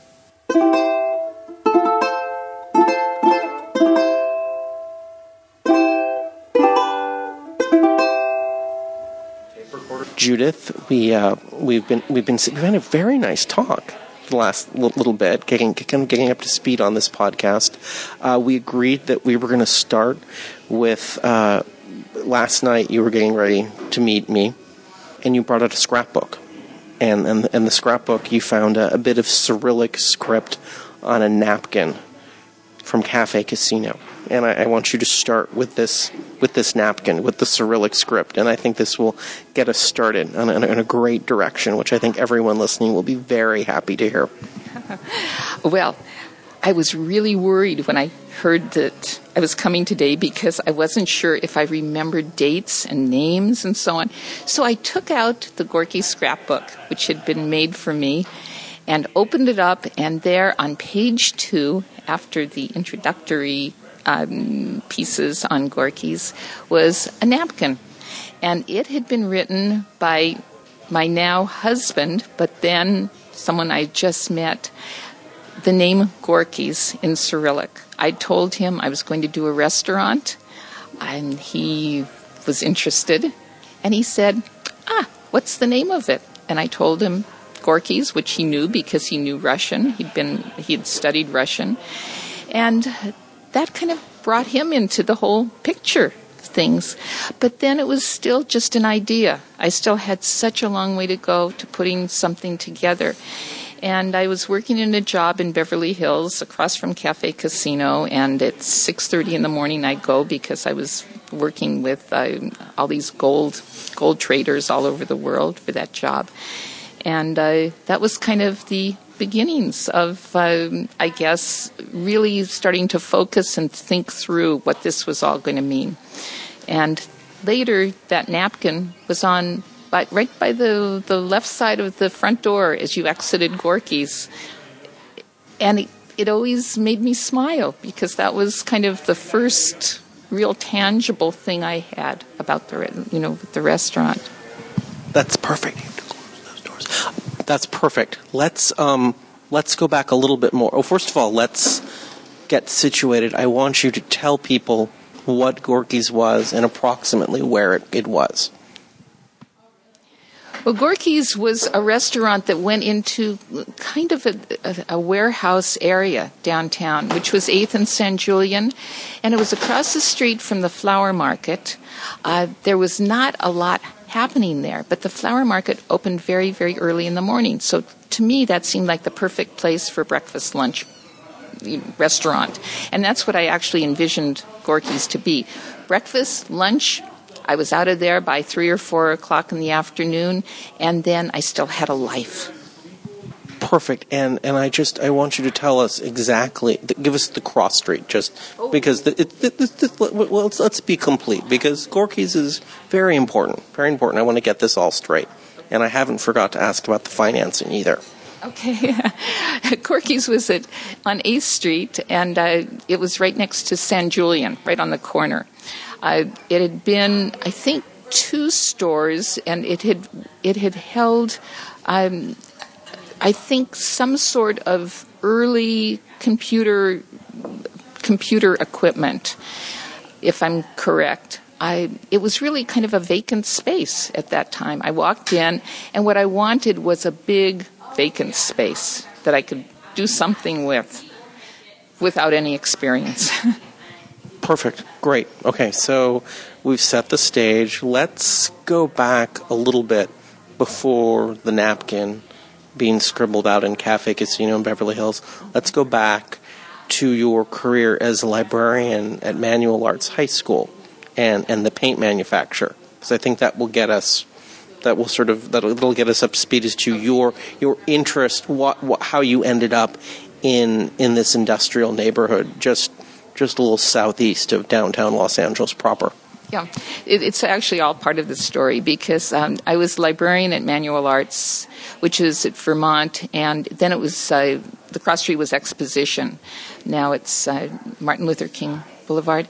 Judith, we uh, we've been we've been we've had a very nice talk the last li- little bit, getting getting up to speed on this podcast. Uh, we agreed that we were going to start with uh, last night. You were getting ready to meet me, and you brought out a scrapbook, and and and the scrapbook you found a, a bit of Cyrillic script on a napkin from Cafe Casino. And I, I want you to start with this with this napkin, with the Cyrillic script, and I think this will get us started in in a great direction, which I think everyone listening will be very happy to hear. Well, I was really worried when I heard that I was coming today because I wasn't sure if I remembered dates and names and so on. So I took out the Gorky scrapbook, which had been made for me, and opened it up, and there on page two, after the introductory um, pieces on Gorky's, was a napkin. And it had been written by my now husband, but then someone I just met, the name Gorky's in Cyrillic. I told him I was going to do a restaurant, and he was interested. And he said, Ah, what's the name of it? And I told him Gorky's, which he knew because he knew Russian. He'd been he had studied Russian, and that kind of brought him into the whole picture of things. But then it was still just an idea. I still had such a long way to go to putting something together. And I was working in a job in Beverly Hills across from Cafe Casino, and at 6:30 in the morning I'd go because I was working with uh, all these gold gold traders all over the world for that job. And uh, that was kind of the beginnings of, um, I guess, really starting to focus and think through what this was all going to mean. And later, that napkin was on right by the, the left side of the front door as you exited Gorky's. And it, it always made me smile because that was kind of the first real tangible thing I had about the, you know, the restaurant. That's perfect. That's perfect. Let's um, let's go back a little bit more. Oh, first of all, let's get situated. I want you to tell people what Gorky's was and approximately where it, it was. Well, Gorky's was a restaurant that went into kind of a, a, a, warehouse area downtown, which was 8th and San Julian, and it was across the street from the flower market. Uh, there was not a lot happening there, but the flower market opened very, very early in the morning. So to me, that seemed like the perfect place for breakfast, lunch, restaurant. And that's what I actually envisioned Gorky's to be. Breakfast, lunch, I was out of there by three or four o'clock in the afternoon, and then I still had a life. Perfect, and and I just I want you to tell us exactly. Give us the cross street, just because the, it, it, it, it, well, let's, let's be complete because Gorky's is very important, very important. I want to get this all straight, and I haven't forgot to ask about the financing either. Okay, Gorky's was at on Eighth Street, and uh, it was right next to San Julian, right on the corner. Uh, it had been, I think, two stores, and it had it had held, um, I think, some sort of early computer computer equipment, if I'm correct. I, it was really kind of a vacant space at that time. I walked in, and what I wanted was a big vacant space that I could do something with without any experience. Perfect. Great. Okay, so we've set the stage. Let's go back a little bit before the napkin being scribbled out in Cafe Casino in Beverly Hills. Let's go back to your career as a librarian at Manual Arts High School and, and the paint manufacturer. Because I think that will get us that will sort of that'll, that'll get us up to speed as to your your interest, what, what how you ended up in in this industrial neighborhood, just just a little southeast of downtown Los Angeles proper. Yeah, it, it's actually all part of the story because um, I was librarian at Manual Arts, which is at Vermont, and then it was uh, the cross street was Exposition. Now it's uh, Martin Luther King Boulevard,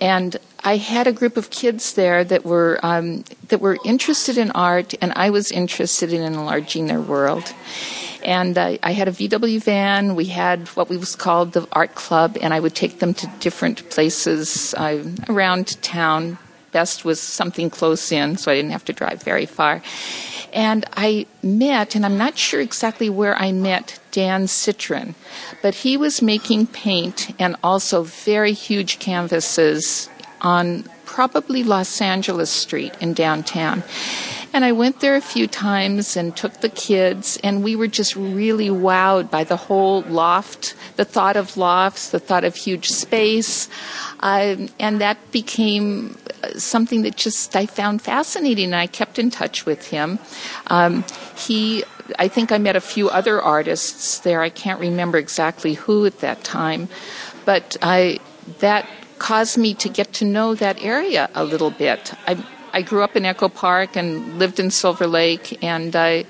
and I had a group of kids there that were um, that were interested in art, and I was interested in enlarging their world. And uh, I had a VW van. We had what we was called the art club, and I would take them to different places uh, around town. Best was something close in, so I didn't have to drive very far. And I met, and I'm not sure exactly where I met Dan Citron, but he was making paint and also very huge canvases on probably Los Angeles Street in downtown. And I went there a few times and took the kids, and we were just really wowed by the whole loft, the thought of lofts, the thought of huge space. Um, and that became something that just I found fascinating, and I kept in touch with him. Um, he I think I met a few other artists there. I can't remember exactly who at that time, but I that caused me to get to know that area a little bit. I I grew up in Echo Park and lived in Silver Lake, and I,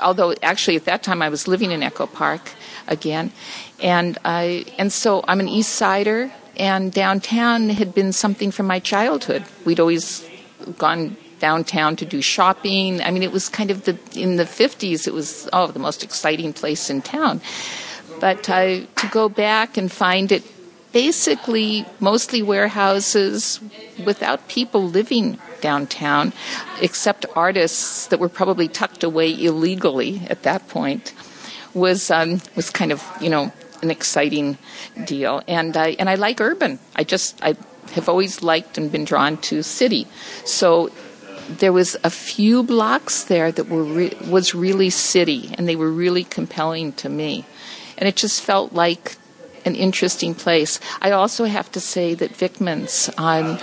although actually at that time I was living in Echo Park again, and I and so I'm an East Sider, and downtown had been something from my childhood. We'd always gone downtown to do shopping. I mean, it was kind of the in the 50s. It was oh the most exciting place in town. But uh, to go back and find it basically mostly warehouses without people living downtown, except artists that were probably tucked away illegally at that point, was um, was kind of you know an exciting deal. And I and I like urban. I just I have always liked and been drawn to city. So there was a few blocks there that were re- was really city, and they were really compelling to me. And it just felt like an interesting place. I also have to say that Vickman's on,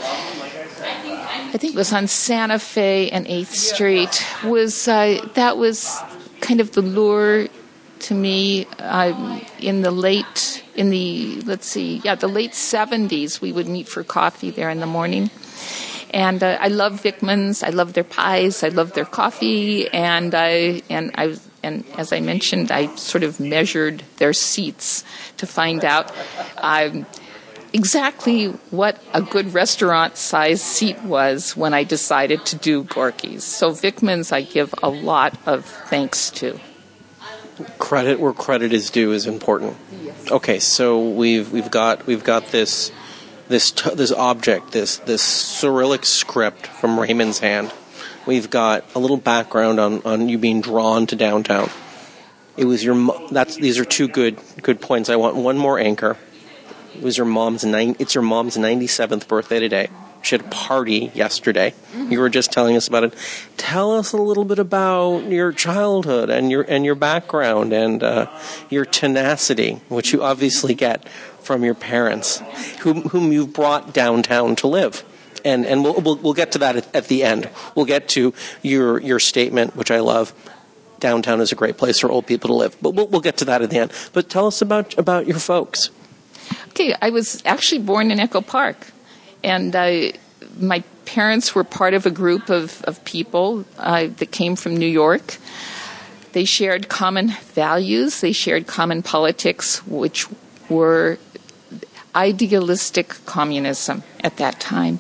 I think it was on Santa Fe and 8th Street, was, uh, that was kind of the lure to me um, in the late, in the, let's see, yeah, the late 70s. We would meet for coffee there in the morning. And uh, I love Vickman's. I love their pies. I love their coffee. And I and I and as I mentioned, I sort of measured their seats to find out um, exactly what a good restaurant size seat was when I decided to do Gorky's. So Vickman's, I give a lot of thanks to. Credit where credit is due is important. Okay, so we've we've got we've got this this t- this object, this this Cyrillic script from Raymond's hand we've got a little background on, on you being drawn to downtown. It was your that's these are two good good points. I want one more anchor. It was your mom's nine. It's your mom's ninety seventh birthday today. She had a party yesterday. Mm-hmm. You were just telling us about it. Tell us a little bit about your childhood and your and your background and uh, your tenacity, which you obviously get from your parents, whom whom you've brought downtown to live and and we'll, we'll, we'll get to that at, at, the end. We'll get to your your statement, which I love. Downtown is a great place for old people to live, but we'll, we'll get to that at the end. But tell us about about your folks. Okay, I was actually born in Echo Park, and my parents were part of a group of of people uh, that came from New York. They shared common values. They shared common politics, which were idealistic communism at that time.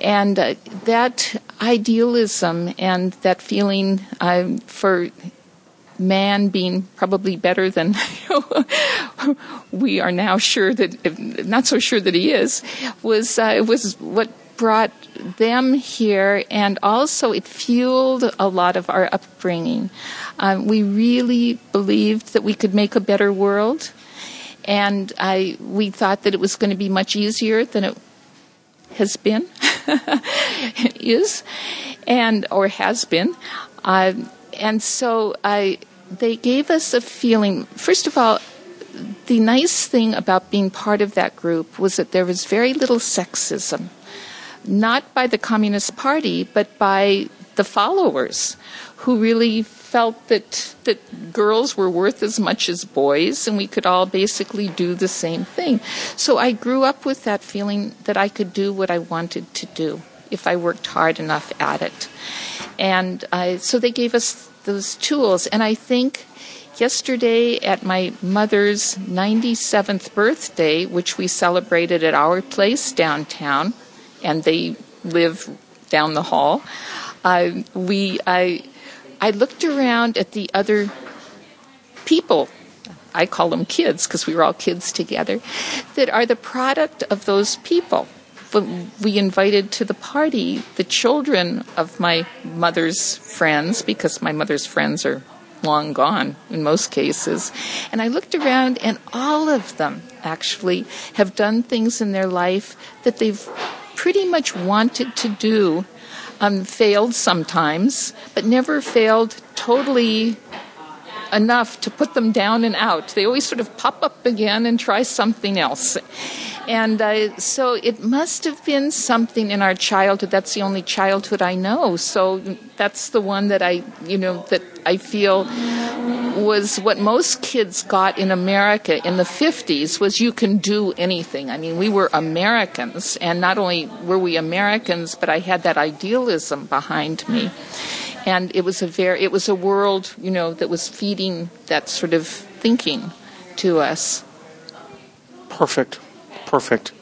And uh, that idealism and that feeling um, for man being probably better than we are now sure that, not so sure that he is, was uh, was what brought them here, and also it fueled a lot of our upbringing. Um, we really believed that we could make a better world, and I we thought that it was going to be much easier than it has been, is, and or has been, uh, and so I they gave us a feeling. First of all, the nice thing about being part of that group was that there was very little sexism, not by the Communist Party, but by the followers who really felt that that girls were worth as much as boys and we could all basically do the same thing. So I grew up with that feeling that I could do what I wanted to do if I worked hard enough at it. And uh, so they gave us those tools. And I think yesterday at my mother's 97th birthday, which we celebrated at our place downtown, and they live down the hall, uh, we I I looked around at the other people. I call them kids because we were all kids together, that are the product of those people we invited to the party the children of my mother's friends because my mother's friends are long gone in most cases. And I looked around, and all of them actually have done things in their life that they've pretty much wanted to do, um, failed sometimes, but never failed totally enough to put them down and out. They always sort of pop up again and try something else. And uh, so it must have been something in our childhood. That's the only childhood I know. So that's the one that I, you know, that I feel was what most kids got in America in the 50s was you can do anything. I mean, we were Americans, and not only were we Americans, but I had that idealism behind me. And it was a very, it was a world, you know, that was feeding that sort of thinking to us. Perfect. Perfect.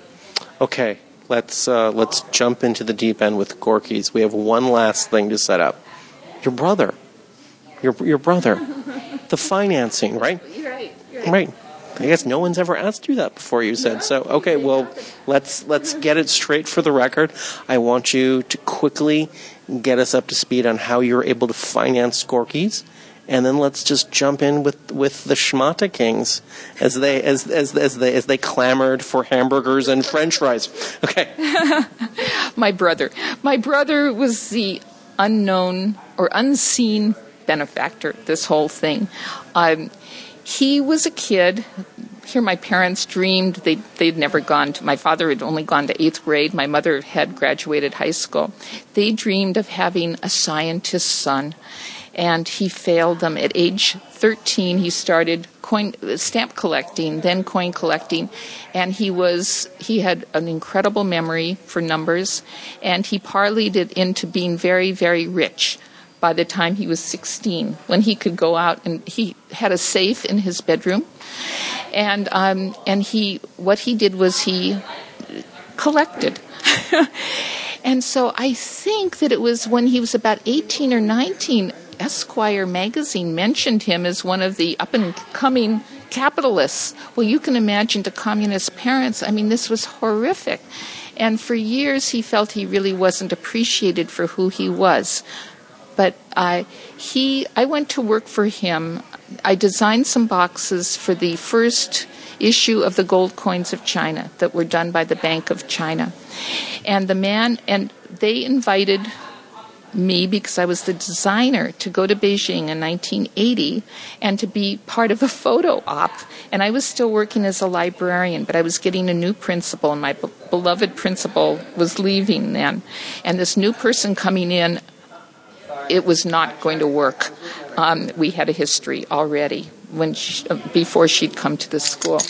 Okay, let's uh, let's jump into the deep end with Gorky's. We have one last thing to set up. Your brother, your your brother, the financing, right? You're right. You're right. Right. I guess no one's ever asked you that before. You said so. Okay, well, let's let's get it straight for the record. I want you to quickly get us up to speed on how you're able to finance Gorky's and then let's just jump in with, with the Schmata Kings as they as, as as they as they clamored for hamburgers and French fries. Okay. my brother, my brother was the unknown or unseen benefactor this whole thing. Um, he was a kid. Here, my parents dreamed they they'd never gone to. My father had only gone to eighth grade. My mother had graduated high school. They dreamed of having a scientist's son, and he failed them. At age 13, he started coin stamp collecting, then coin collecting, and he was he had an incredible memory for numbers, and he parlayed it into being very very rich. By the time he was 16, when he could go out and he had a safe in his bedroom, and um, and he what he did was he collected. and so I think that it was when he was about 18 or 19 Esquire magazine mentioned him as one of the up and coming capitalists. Well, you can imagine to communist parents, I mean, this was horrific. And for years, he felt he really wasn't appreciated for who he was. But I, he, I went to work for him. I designed some boxes for the first issue of the gold coins of China that were done by the Bank of China. And the man, and they invited me because I was the designer to go to Beijing in 1980 and to be part of a photo op. And I was still working as a librarian, but I was getting a new principal, and my be- beloved principal was leaving then. And this new person coming in, it was not going to work. Um, we had a history already when she, before she'd come to the school.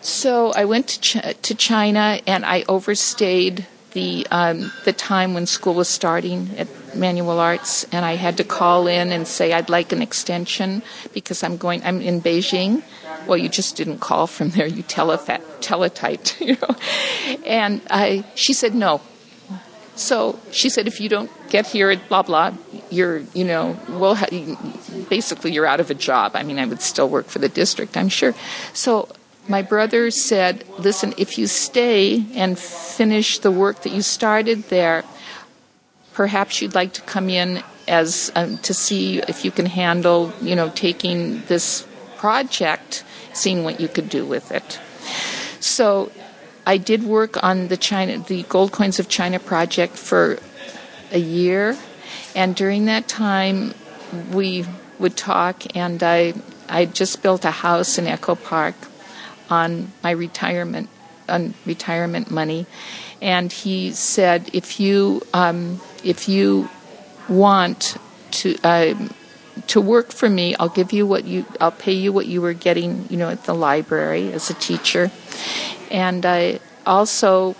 So I went to, Ch- to China and I overstayed the um, the time when school was starting at Manual Arts, and I had to call in and say I'd like an extension because I'm going. I'm in Beijing. Well, you just didn't call from there. You telefa- teletyped, you know. And I, she said no. So she said, if you don't get here blah blah, you're, you know, we'll ha- basically you're out of a job. I mean, I would still work for the district, I'm sure. So my brother said, listen, if you stay and finish the work that you started there, perhaps you'd like to come in as um, to see if you can handle, you know, taking this project, seeing what you could do with it. So I did work on the China, the Gold Coins of China project for a year, and during that time, we would talk, and I I just built a house in Echo Park on my retirement on retirement money, and he said, if you um, if you want to. Uh, to work for me, I'll give you what you, I'll pay you what you were getting, you know, at the library as a teacher, and I also,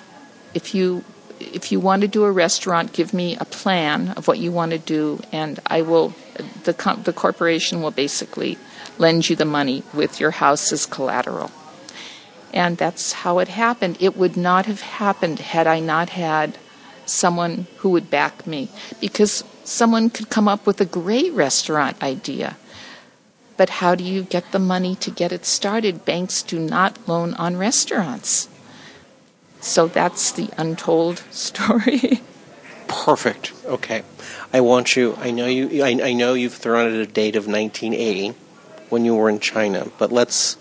if you if you want to do a restaurant, give me a plan of what you want to do, and I will. The the corporation will basically lend you the money with your house as collateral. And that's how it happened. It would not have happened had I not had someone who would back me, because someone could come up with a great restaurant idea. But how do you get the money to get it started? Banks do not loan on restaurants. So that's the untold story. Perfect. Okay. I want you. I know you. I, I know you've thrown out a date of 1980 when you were in China, but let's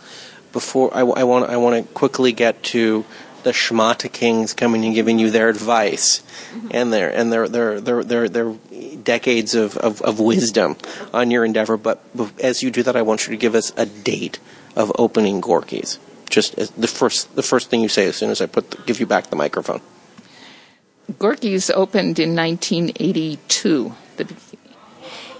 before I, I want. I want to quickly get to the Schmata Kings coming and giving you their advice mm-hmm. and their and their their their their, their decades of, of, of wisdom on your endeavor. But as you do that, I want you to give us a date of opening Gorky's just the first the first thing you say as soon as I put the, give you back the microphone. Gorky's opened in 1982,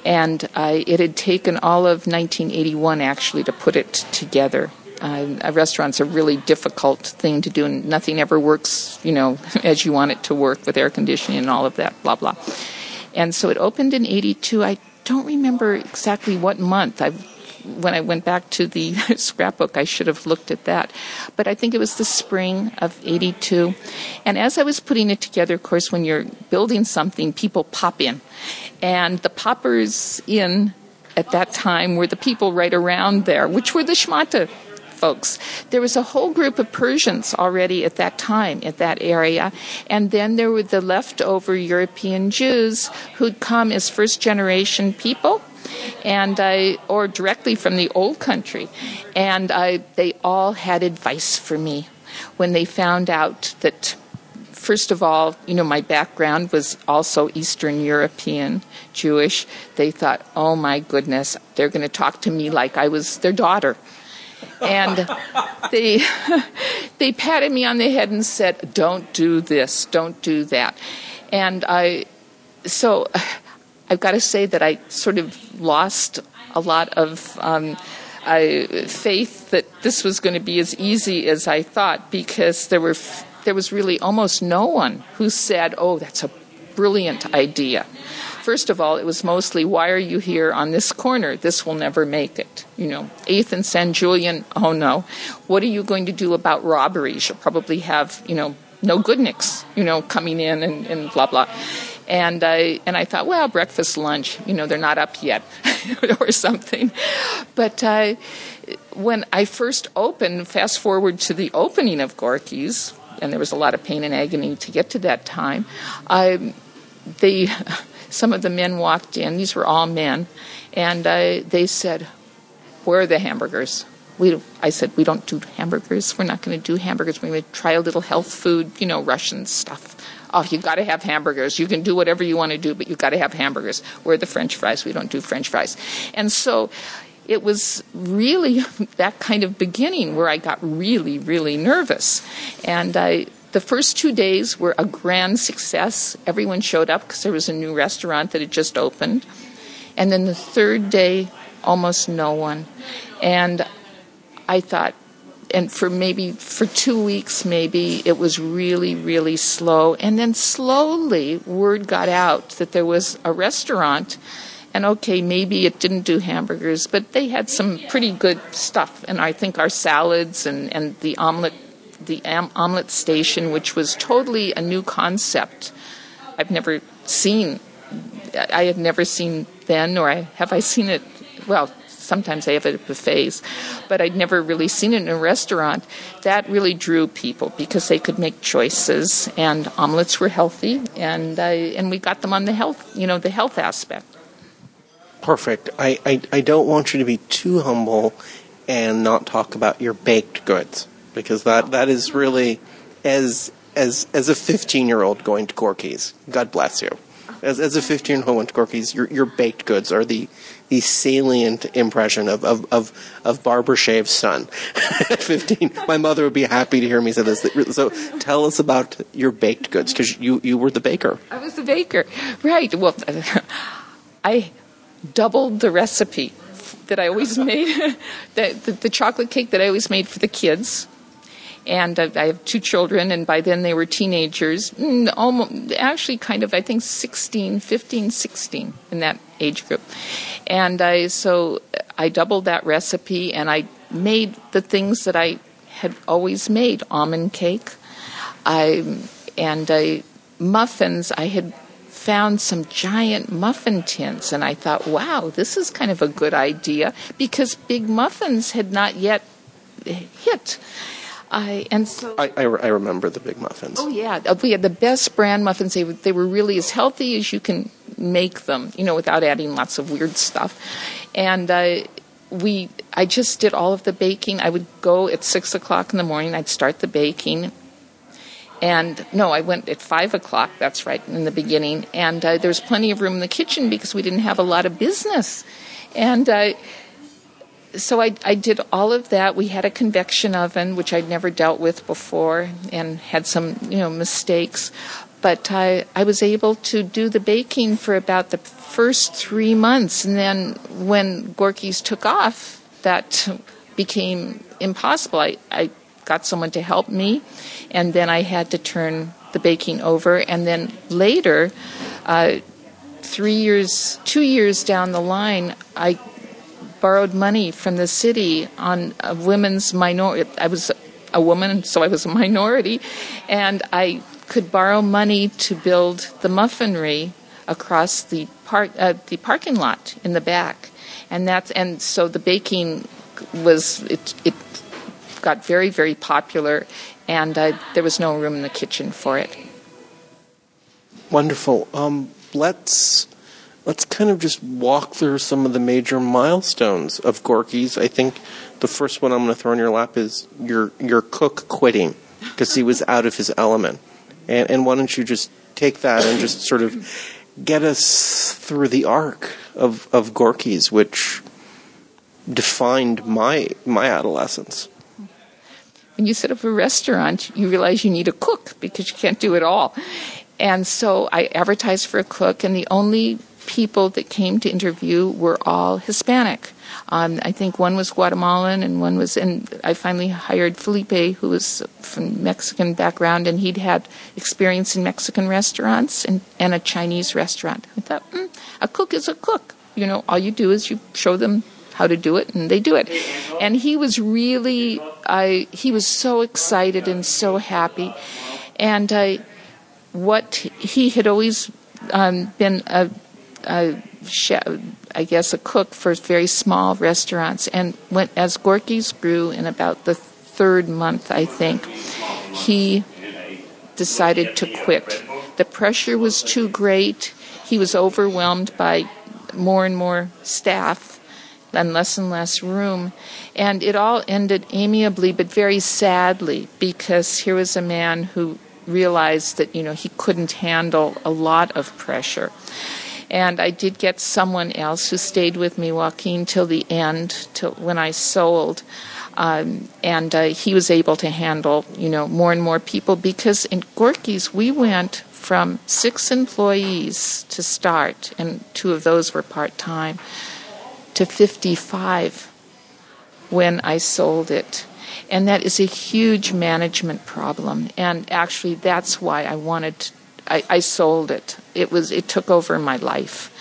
and uh, it had taken all of 1981 actually to put it together. Uh, a restaurant's a really difficult thing to do, and nothing ever works, you know, as you want it to work with air conditioning and all of that, blah blah. And so it opened in '82. I don't remember exactly what month. I when I went back to the scrapbook, I should have looked at that. But I think it was the spring of 82. And as I was putting it together, of course, when you're building something, people pop in. And the poppers in at that time were the people right around there, which were the Schmata folks. There was a whole group of Persians already at that time at that area, and then there were the leftover European Jews who'd come as first generation people and I, or directly from the old country, and I, they all had advice for me when they found out that first of all, you know, my background was also Eastern European, Jewish. They thought, oh my goodness, they're going to talk to me like I was their daughter. And they, they patted me on the head and said, don't do this, don't do that. And I, so I've got to say that I sort of lost a lot of um, faith that this was going to be as easy as I thought because there were there was really almost no one who said, "Oh, that's a brilliant idea." First of all, it was mostly, "Why are you here on this corner? This will never make it." You know, Eighth and San Julian. Oh no, what are you going to do about robberies? You'll probably have you know no goodniks, you know, coming in and, and blah blah. And I and I thought, well, breakfast, lunch, you know, they're not up yet, or something. But uh, when I first opened, fast forward to the opening of Gorky's, and there was a lot of pain and agony to get to that time. I, they, some of the men walked in. These were all men, and uh, they said, "Where are the hamburgers?" we, I said, we don't do hamburgers. We're not going to do hamburgers. We're going to try a little health food, you know, Russian stuff oh, you've got to have hamburgers. You can do whatever you want to do, but you've got to have hamburgers. We're the French fries. We don't do French fries. And so it was really that kind of beginning where I got really, really nervous. And I, the first two days were a grand success. Everyone showed up because there was a new restaurant that had just opened. And then the third day, almost no one. And I thought, and for maybe for two weeks maybe it was really really slow and then slowly word got out that there was a restaurant and okay maybe it didn't do hamburgers but they had some pretty good stuff and i think our salads and, and the omelet the omelet station which was totally a new concept i've never seen i had never seen then or I, have i seen it well, sometimes I have it at buffets, but I'd never really seen it in a restaurant. That really drew people because they could make choices, and omelets were healthy, and and we got them on the health, you know, the health aspect. Perfect. I, I, I don't want you to be too humble and not talk about your baked goods because that, that is really as as as a 15 year old going to Gorky's. God bless you. As as a 15 year old going to Gorky's, your your baked goods are the the salient impression of of of, of Barbara Shave's son at 15. My mother would be happy to hear me say this. So tell us about your baked goods because you you were the baker. I was the baker, right? Well, I doubled the recipe that I always made, the, the, the chocolate cake that I always made for the kids and I have two children, and by then they were teenagers, mm, almost, actually kind of, I think 16, 15, 16 in that age group. And I, so I doubled that recipe and I made the things that I had always made, almond cake, I, and I, muffins, I had found some giant muffin tins and I thought, wow, this is kind of a good idea because big muffins had not yet hit. I and so I, I, I, remember the big muffins. Oh yeah, uh, we had the best brand muffins. They were, they were really as healthy as you can make them, you know, without adding lots of weird stuff. And uh, we, I just did all of the baking. I would go at six o'clock in the morning. I'd start the baking. And no, I went at five o'clock. That's right in the beginning. And uh, there was plenty of room in the kitchen because we didn't have a lot of business. And uh, so I, I did all of that. We had a convection oven, which I'd never dealt with before, and had some you know mistakes. But I, I was able to do the baking for about the first three months, and then when Gorky's took off, that became impossible. I, I got someone to help me, and then I had to turn the baking over, and then later. Uh, three years, two years down the line, I borrowed money from the city on a women's minority. I was a woman, so I was a minority, and I could borrow money to build the muffinery across the park, uh, the parking lot in the back, and that's and so the baking was it. It got very very popular, and uh, there was no room in the kitchen for it. Wonderful. Um, let's let's kind of just walk through some of the major milestones of Gorky's. I think the first one I'm going to throw in your lap is your your cook quitting because he was out of his element. And, and why don't you just take that and just sort of get us through the arc of, of Gorky's, which defined my my adolescence. When you set up a restaurant, you realize you need a cook because you can't do it all. And so I advertised for a cook, and the only people that came to interview were all Hispanic. Um, I think one was Guatemalan and one was, and I finally hired Felipe, who was from Mexican background, and he'd had experience in Mexican restaurants and, and a Chinese restaurant. I thought, mm, a cook is a cook. You know, all you do is you show them how to do it, and they do it. And he was really, I, he was so excited and so happy. And I, what he had always um, been a I guess a cook for very small restaurants. And when, as Gorky's grew in about the third month, I think, he decided to quit. The pressure was too great. He was overwhelmed by more and more staff and less and less room. And it all ended amiably but very sadly because here was a man who realized that, you know, he couldn't handle a lot of pressure. And I did get someone else who stayed with me, Joaquin, till the end, till when I sold. Um, and uh, he was able to handle, you know, more and more people because in Gorky's we went from six employees to start, and two of those were part time, to 55 when I sold it. And that is a huge management problem. And actually, that's why I wanted I, I sold it. It was it took over my life,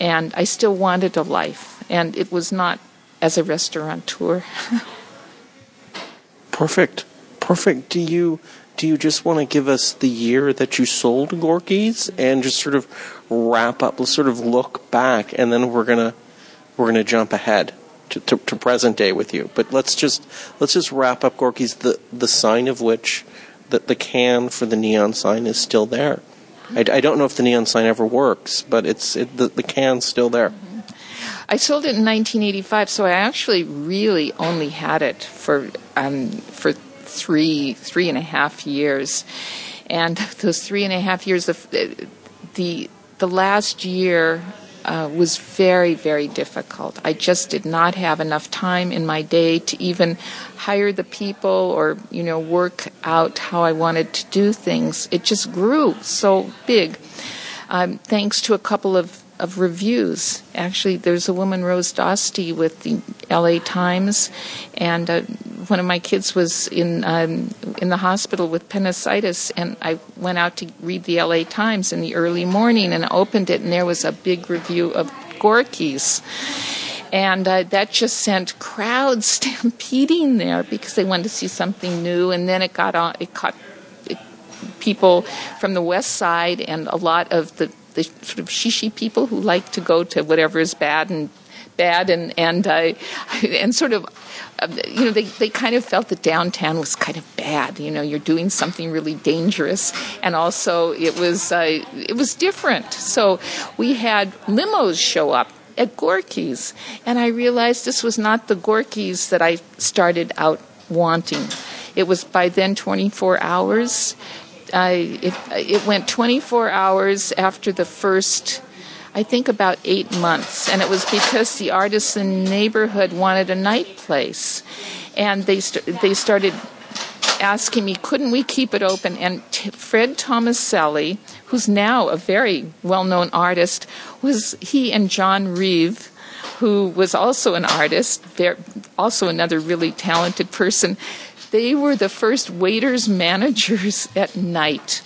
and I still wanted a life, and it was not as a restaurateur. Perfect, perfect. Do you do you just want to give us the year that you sold Gorky's and just sort of wrap up, sort of look back, and then we're gonna we're to jump ahead to, to, to present day with you. But let's just let's just wrap up Gorky's the the sign of which the the can for the neon sign is still there. I, I don't know if the neon sign ever works, but it's it, the the can's still there. I sold it in 1985, so I actually really only had it for um, for three three and a half years, and those three and a half years of the the last year uh, was very very difficult. I just did not have enough time in my day to even hire the people or you know work out how I wanted to do things. It just grew so big. Um, thanks to a couple of of reviews. Actually, there's a woman, Rose Dosti, with the L.A. Times, and uh, one of my kids was in um, in the hospital with appendicitis, and I went out to read the L.A. Times in the early morning and opened it, and there was a big review of Gorky's. And uh, that just sent crowds stampeding there because they wanted to see something new. And then it got on, it caught people from the west side and a lot of the the sort of shishi people who like to go to whatever is bad and bad and and uh, and sort of uh, you know they they kind of felt that downtown was kind of bad you know you're doing something really dangerous. And also it was uh, it was different. So we had limos show up at Gorky's. And I realized this was not the Gorky's that I started out wanting. It was by then 24 hours I, it, it went 24 hours after the first, I think about eight months, and it was because the artisan neighborhood wanted a night place, and they st- they started asking me, couldn't we keep it open? And t- Fred Tomaselli, who's now a very well-known artist, was he and John Reeve who was also an artist, also another really talented person. They were the first waiters managers at night.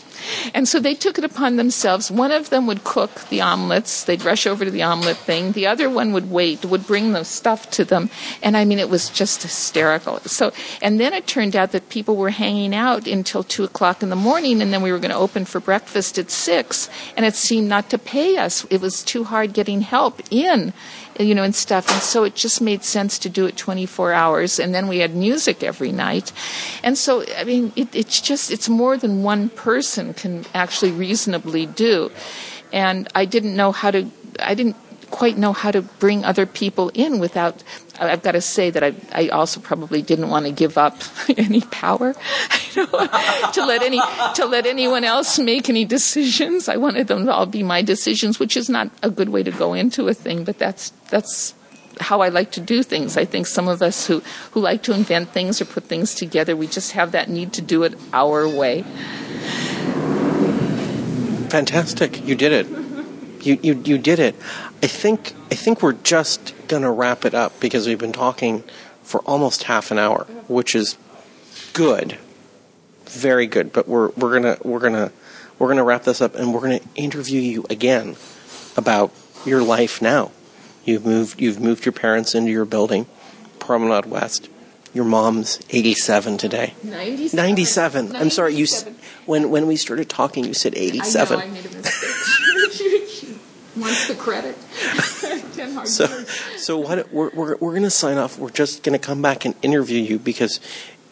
And so they took it upon themselves. One of them would cook the omelets. They'd rush over to the omelet thing. The other one would wait, would bring the stuff to them. And I mean, it was just hysterical. So, and then it turned out that people were hanging out until two o'clock in the morning and then we were going to open for breakfast at six. And it seemed not to pay us. It was too hard getting help in you know, and stuff. And so it just made sense to do it 24 hours. And then we had music every night. And so, I mean, it, it's just, it's more than one person can actually reasonably do. And I didn't know how to, I didn't quite know how to bring other people in without I've got to say that I, I also probably didn't want to give up any power you know, to let any to let anyone else make any decisions. I wanted them to all be my decisions, which is not a good way to go into a thing, but that's that's how I like to do things. I think some of us who, who like to invent things or put things together, we just have that need to do it our way. Fantastic. You did it. You, you, you did it. I think I think we're just gonna wrap it up because we've been talking for almost half an hour, which is good, very good. But we're we're gonna we're gonna we're gonna wrap this up and we're gonna interview you again about your life now. You've moved you've moved your parents into your building, Promenade West. Your mom's 87 today. 97. 97. 97. I'm sorry. You when when we started talking, you said 87. I know I made a mistake. wants the credit. so, so what, we're we're we're going to sign off. We're just going to come back and interview you because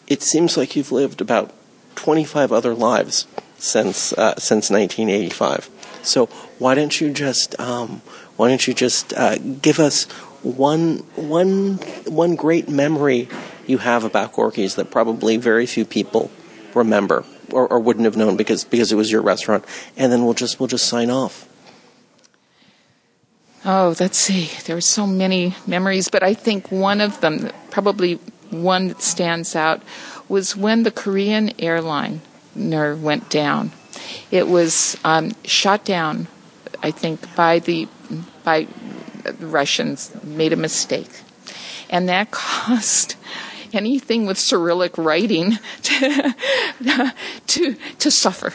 it seems like you've lived about 25 other lives since uh, since 1985. So why don't you just um, why don't you just uh, give us one one one great memory you have about Gorky's that probably very few people remember or, or wouldn't have known because because it was your restaurant, and then we'll just we'll just sign off. Oh, let's see. There are so many memories, but I think one of them, probably one that stands out, was when the Korean airline went down. It was um, shot down, I think, by the by the Russians. Made a mistake, and that cost anything with Cyrillic writing to to, to suffer.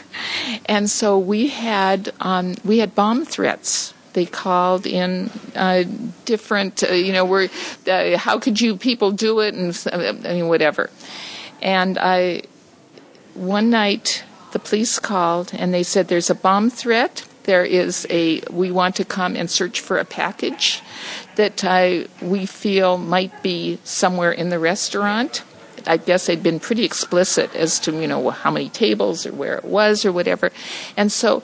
And so we had um, we had bomb threats they called in uh, different, uh, you know, were uh, how could you people do it, and I mean whatever. And I, one night, the police called and they said there's a bomb threat. there is a we want to come and search for a package that uh, we feel might be somewhere in the restaurant. I guess they'd been pretty explicit as to you know how many tables or where it was or whatever, and so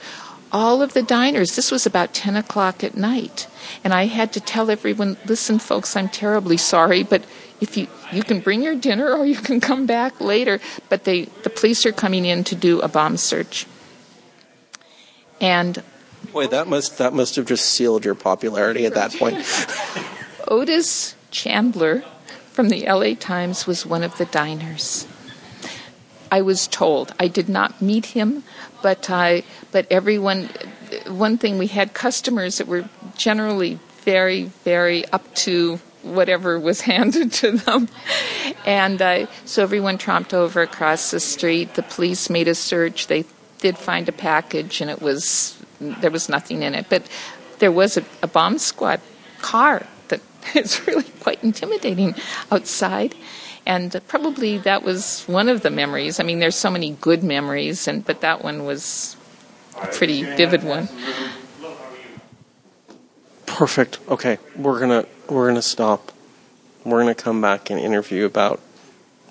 all of the diners. This was about ten o'clock at night, and I had to tell everyone, "Listen, folks, I'm terribly sorry, but if you you can bring your dinner or you can come back later." But they the police are coming in to do a bomb search, and Boy, that must that must have just sealed your popularity at that point. Otis Chandler from the LA Times was one of the diners. I was told. I did not meet him, but I but everyone one thing we had customers that were generally very very up to whatever was handed to them. And uh, so everyone tromped over across the street. The police made a search. They did find a package and it was there was nothing in it. But there was a, a bomb squad car that is really quite intimidating outside. And probably that was one of the memories. I mean, there's so many good memories, and but that one was a pretty vivid one. Perfect. Okay, we're gonna we're gonna stop. We're gonna come back and interview about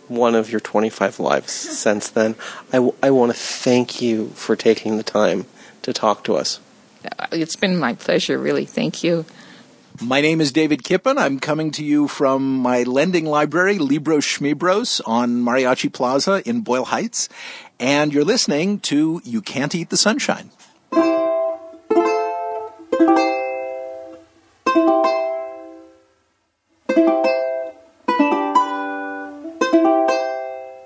one of your 25 lives since then. I, w- I want to thank you for taking the time to talk to us. It's been my pleasure, really. Thank you. My name is David Kipen. I'm coming to you from my lending library, Libros Schmibros, on Mariachi Plaza in Boyle Heights. And you're listening to You Can't Eat the Sunshine.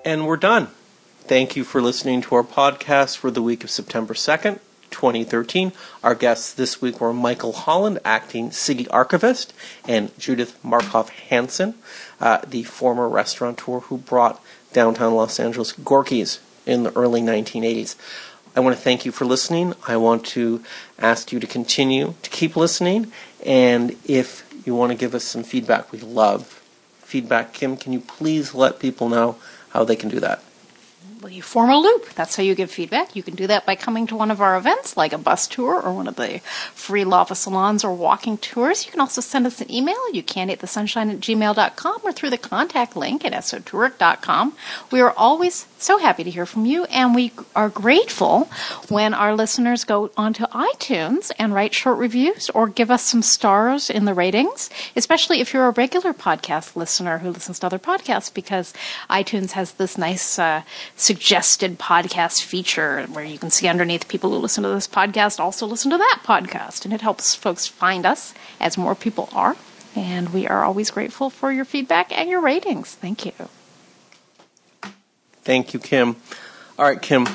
And we're done. Thank you for listening to our podcast for the week of September 2nd, 2013. Our guests this week were Michael Holland, acting city archivist, and Judith Markoff Hansen, uh, the former restaurateur who brought downtown Los Angeles Gorky's in the early 1980s. I want to thank you for listening. I want to ask you to continue to keep listening. And if you want to give us some feedback, we love feedback. Kim, can you please let people know how they can do that? Well, you form a loop. That's how you give feedback. You can do that by coming to one of our events, like a bus tour or one of the free LAVA salons or walking tours. You can also send us an email. You can at thesunshine at gmail.com or through the contact link at esotouric.com. We are always so happy to hear from you, and we are grateful when our listeners go onto iTunes and write short reviews or give us some stars in the ratings, especially if you're a regular podcast listener who listens to other podcasts, because iTunes has this nice uh, suggested podcast feature where you can see underneath people who listen to this podcast also listen to that podcast, and it helps folks find us as more people are. And we are always grateful for your feedback and your ratings. Thank you. Thank you, Kim. All right, Kim,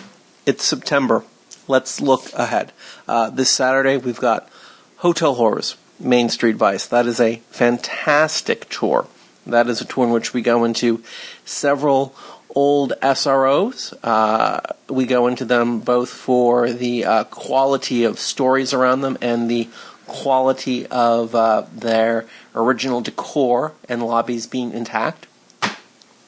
it's September. Let's look ahead. Uh, this Saturday, we've got Hotel Horrors, Main Street Vice. That is a fantastic tour. That is a tour in which we go into several old SROs. Uh, we go into them both for the uh, quality of stories around them and the quality of uh, their original decor and lobbies being intact.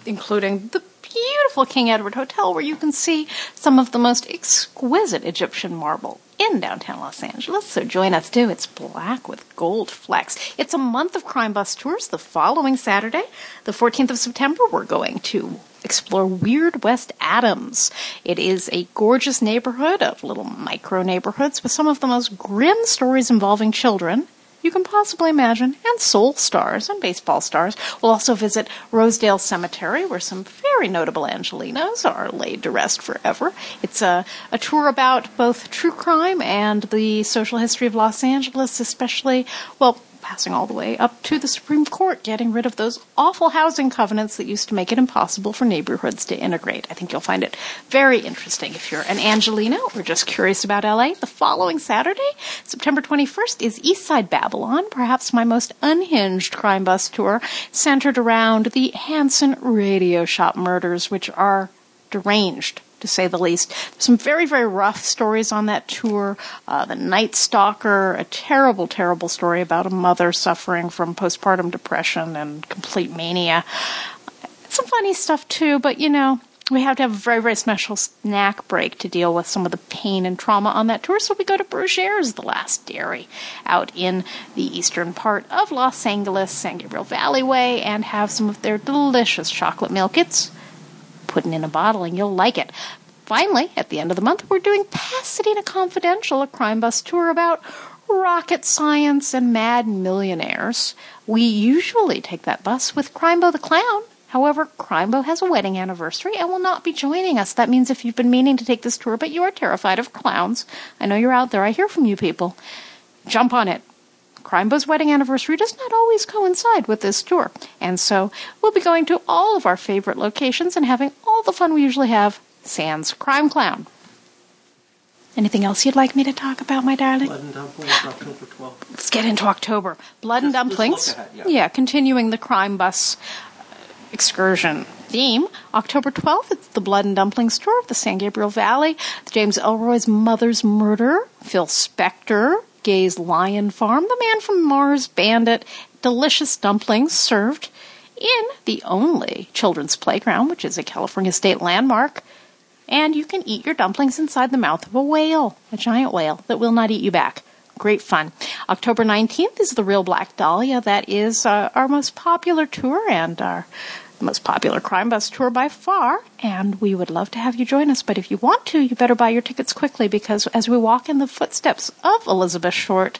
including the beautiful King Edward Hotel, where you can see some of the most exquisite Egyptian marble in downtown Los Angeles. So join us too. It's black with gold flecks. It's a month of crime bus tours. The following Saturday, the 14th of September, we're going to explore Weird West Adams. It is a gorgeous neighborhood of little micro neighborhoods with some of the most grim stories involving children you can possibly imagine, and soul stars and baseball stars. We'll also visit Rosedale Cemetery, where some very notable Angelenos are laid to rest forever. It's a, a tour about both true crime and the social history of Los Angeles, especially, well, passing all the way up to the Supreme Court, getting rid of those awful housing covenants that used to make it impossible for neighborhoods to integrate. I think you'll find it very interesting if you're an Angeleno or just curious about LA. The following Saturday, September 21st, is Eastside Babylon, perhaps my most unhinged crime bus tour, centered around the Hanson Radio Shop murders, which are deranged to say the least. Some very, very rough stories on that tour. Uh, the Night Stalker, a terrible, terrible story about a mother suffering from postpartum depression and complete mania. Some funny stuff too, but you know, we have to have a very, very special snack break to deal with some of the pain and trauma on that tour. So we go to Broguiere's, the last dairy, out in the eastern part of Los Angeles, San Gabriel Valley Way, and have some of their delicious chocolate milk. It's putting in a bottle and you'll like it. Finally, at the end of the month, we're doing Pasadena Confidential, a crime bus tour about rocket science and mad millionaires. We usually take that bus with Crimebo the Clown, However, Crimebo has a wedding anniversary and will not be joining us. That means if you've been meaning to take this tour, but you are terrified of clowns, I know you're out there, I hear from you people, jump on it. Crimebo's wedding anniversary does not always coincide with this tour. And so we'll be going to all of our favorite locations and having all the fun we usually have, sans Crime Clown. Anything else you'd like me to talk about, my darling? Blood and Dumplings, October 12th. Let's get into October. Blood and Just- just Dumplings. look ahead, yeah. continuing the crime bus uh, excursion theme. October 12th, it's the Blood and Dumplings tour of the San Gabriel Valley. James Ellroy's mother's murder. Phil Spector, Gay's Lion Farm. The Man from Mars Bandit. Delicious dumplings served in the only children's playground, which is a California state landmark. And you can eat your dumplings inside the mouth of a whale, a giant whale that will not eat you back. Great fun. October 19th is the Real Black Dahlia. That is uh, our most popular tour and our most popular crime bus tour by far. And we would love to have you join us. But if you want to, you better buy your tickets quickly because as we walk in the footsteps of Elizabeth Short,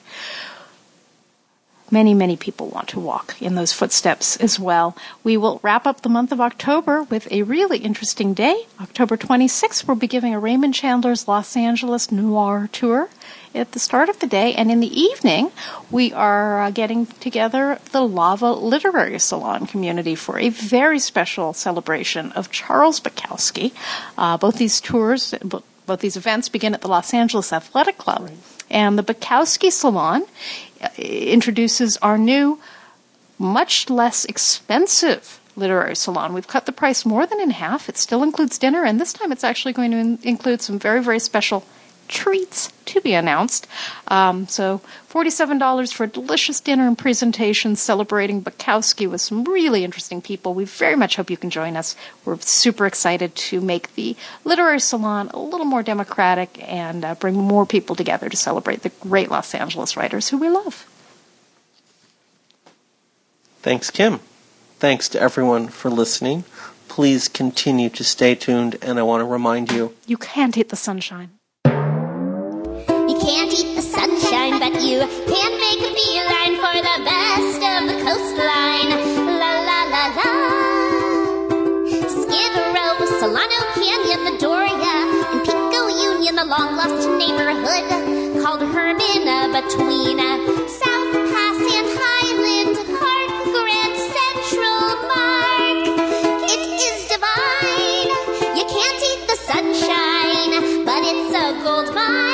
Many, many people want to walk in those footsteps as well. We will wrap up the month of October with a really interesting day. October 26th, we'll be giving a Raymond Chandler's Los Angeles Noir tour at the start of the day. And in the evening, we are uh, getting together the LAVA Literary Salon community for a very special celebration of Charles Bukowski. Uh, both these tours, both these events begin at the Los Angeles Athletic Club. And the Bukowski Salon uh, introduces our new, much less expensive literary salon. We've cut the price more than in half. It still includes dinner, and this time it's actually going to in- include some very, very special treats to be announced. Um, so, $47 for a delicious dinner and presentation celebrating Bukowski with some really interesting people. We very much hope you can join us. We're super excited to make the literary salon a little more democratic and uh, bring more people together to celebrate the great Los Angeles writers who we love. Thanks, Kim. Thanks to everyone for listening. Please continue to stay tuned, and I want to remind you You can't hit the sunshine. You can't eat the sunshine, but you can make a beeline for the best of the coastline. La la la la. Skid Row, Solano Canyon, the Doria, and Pico Union, the long lost neighborhood called Hermina between South Pass and Highland Park, Grand Central Park. It is divine. You can't eat the sunshine, but it's a gold mine.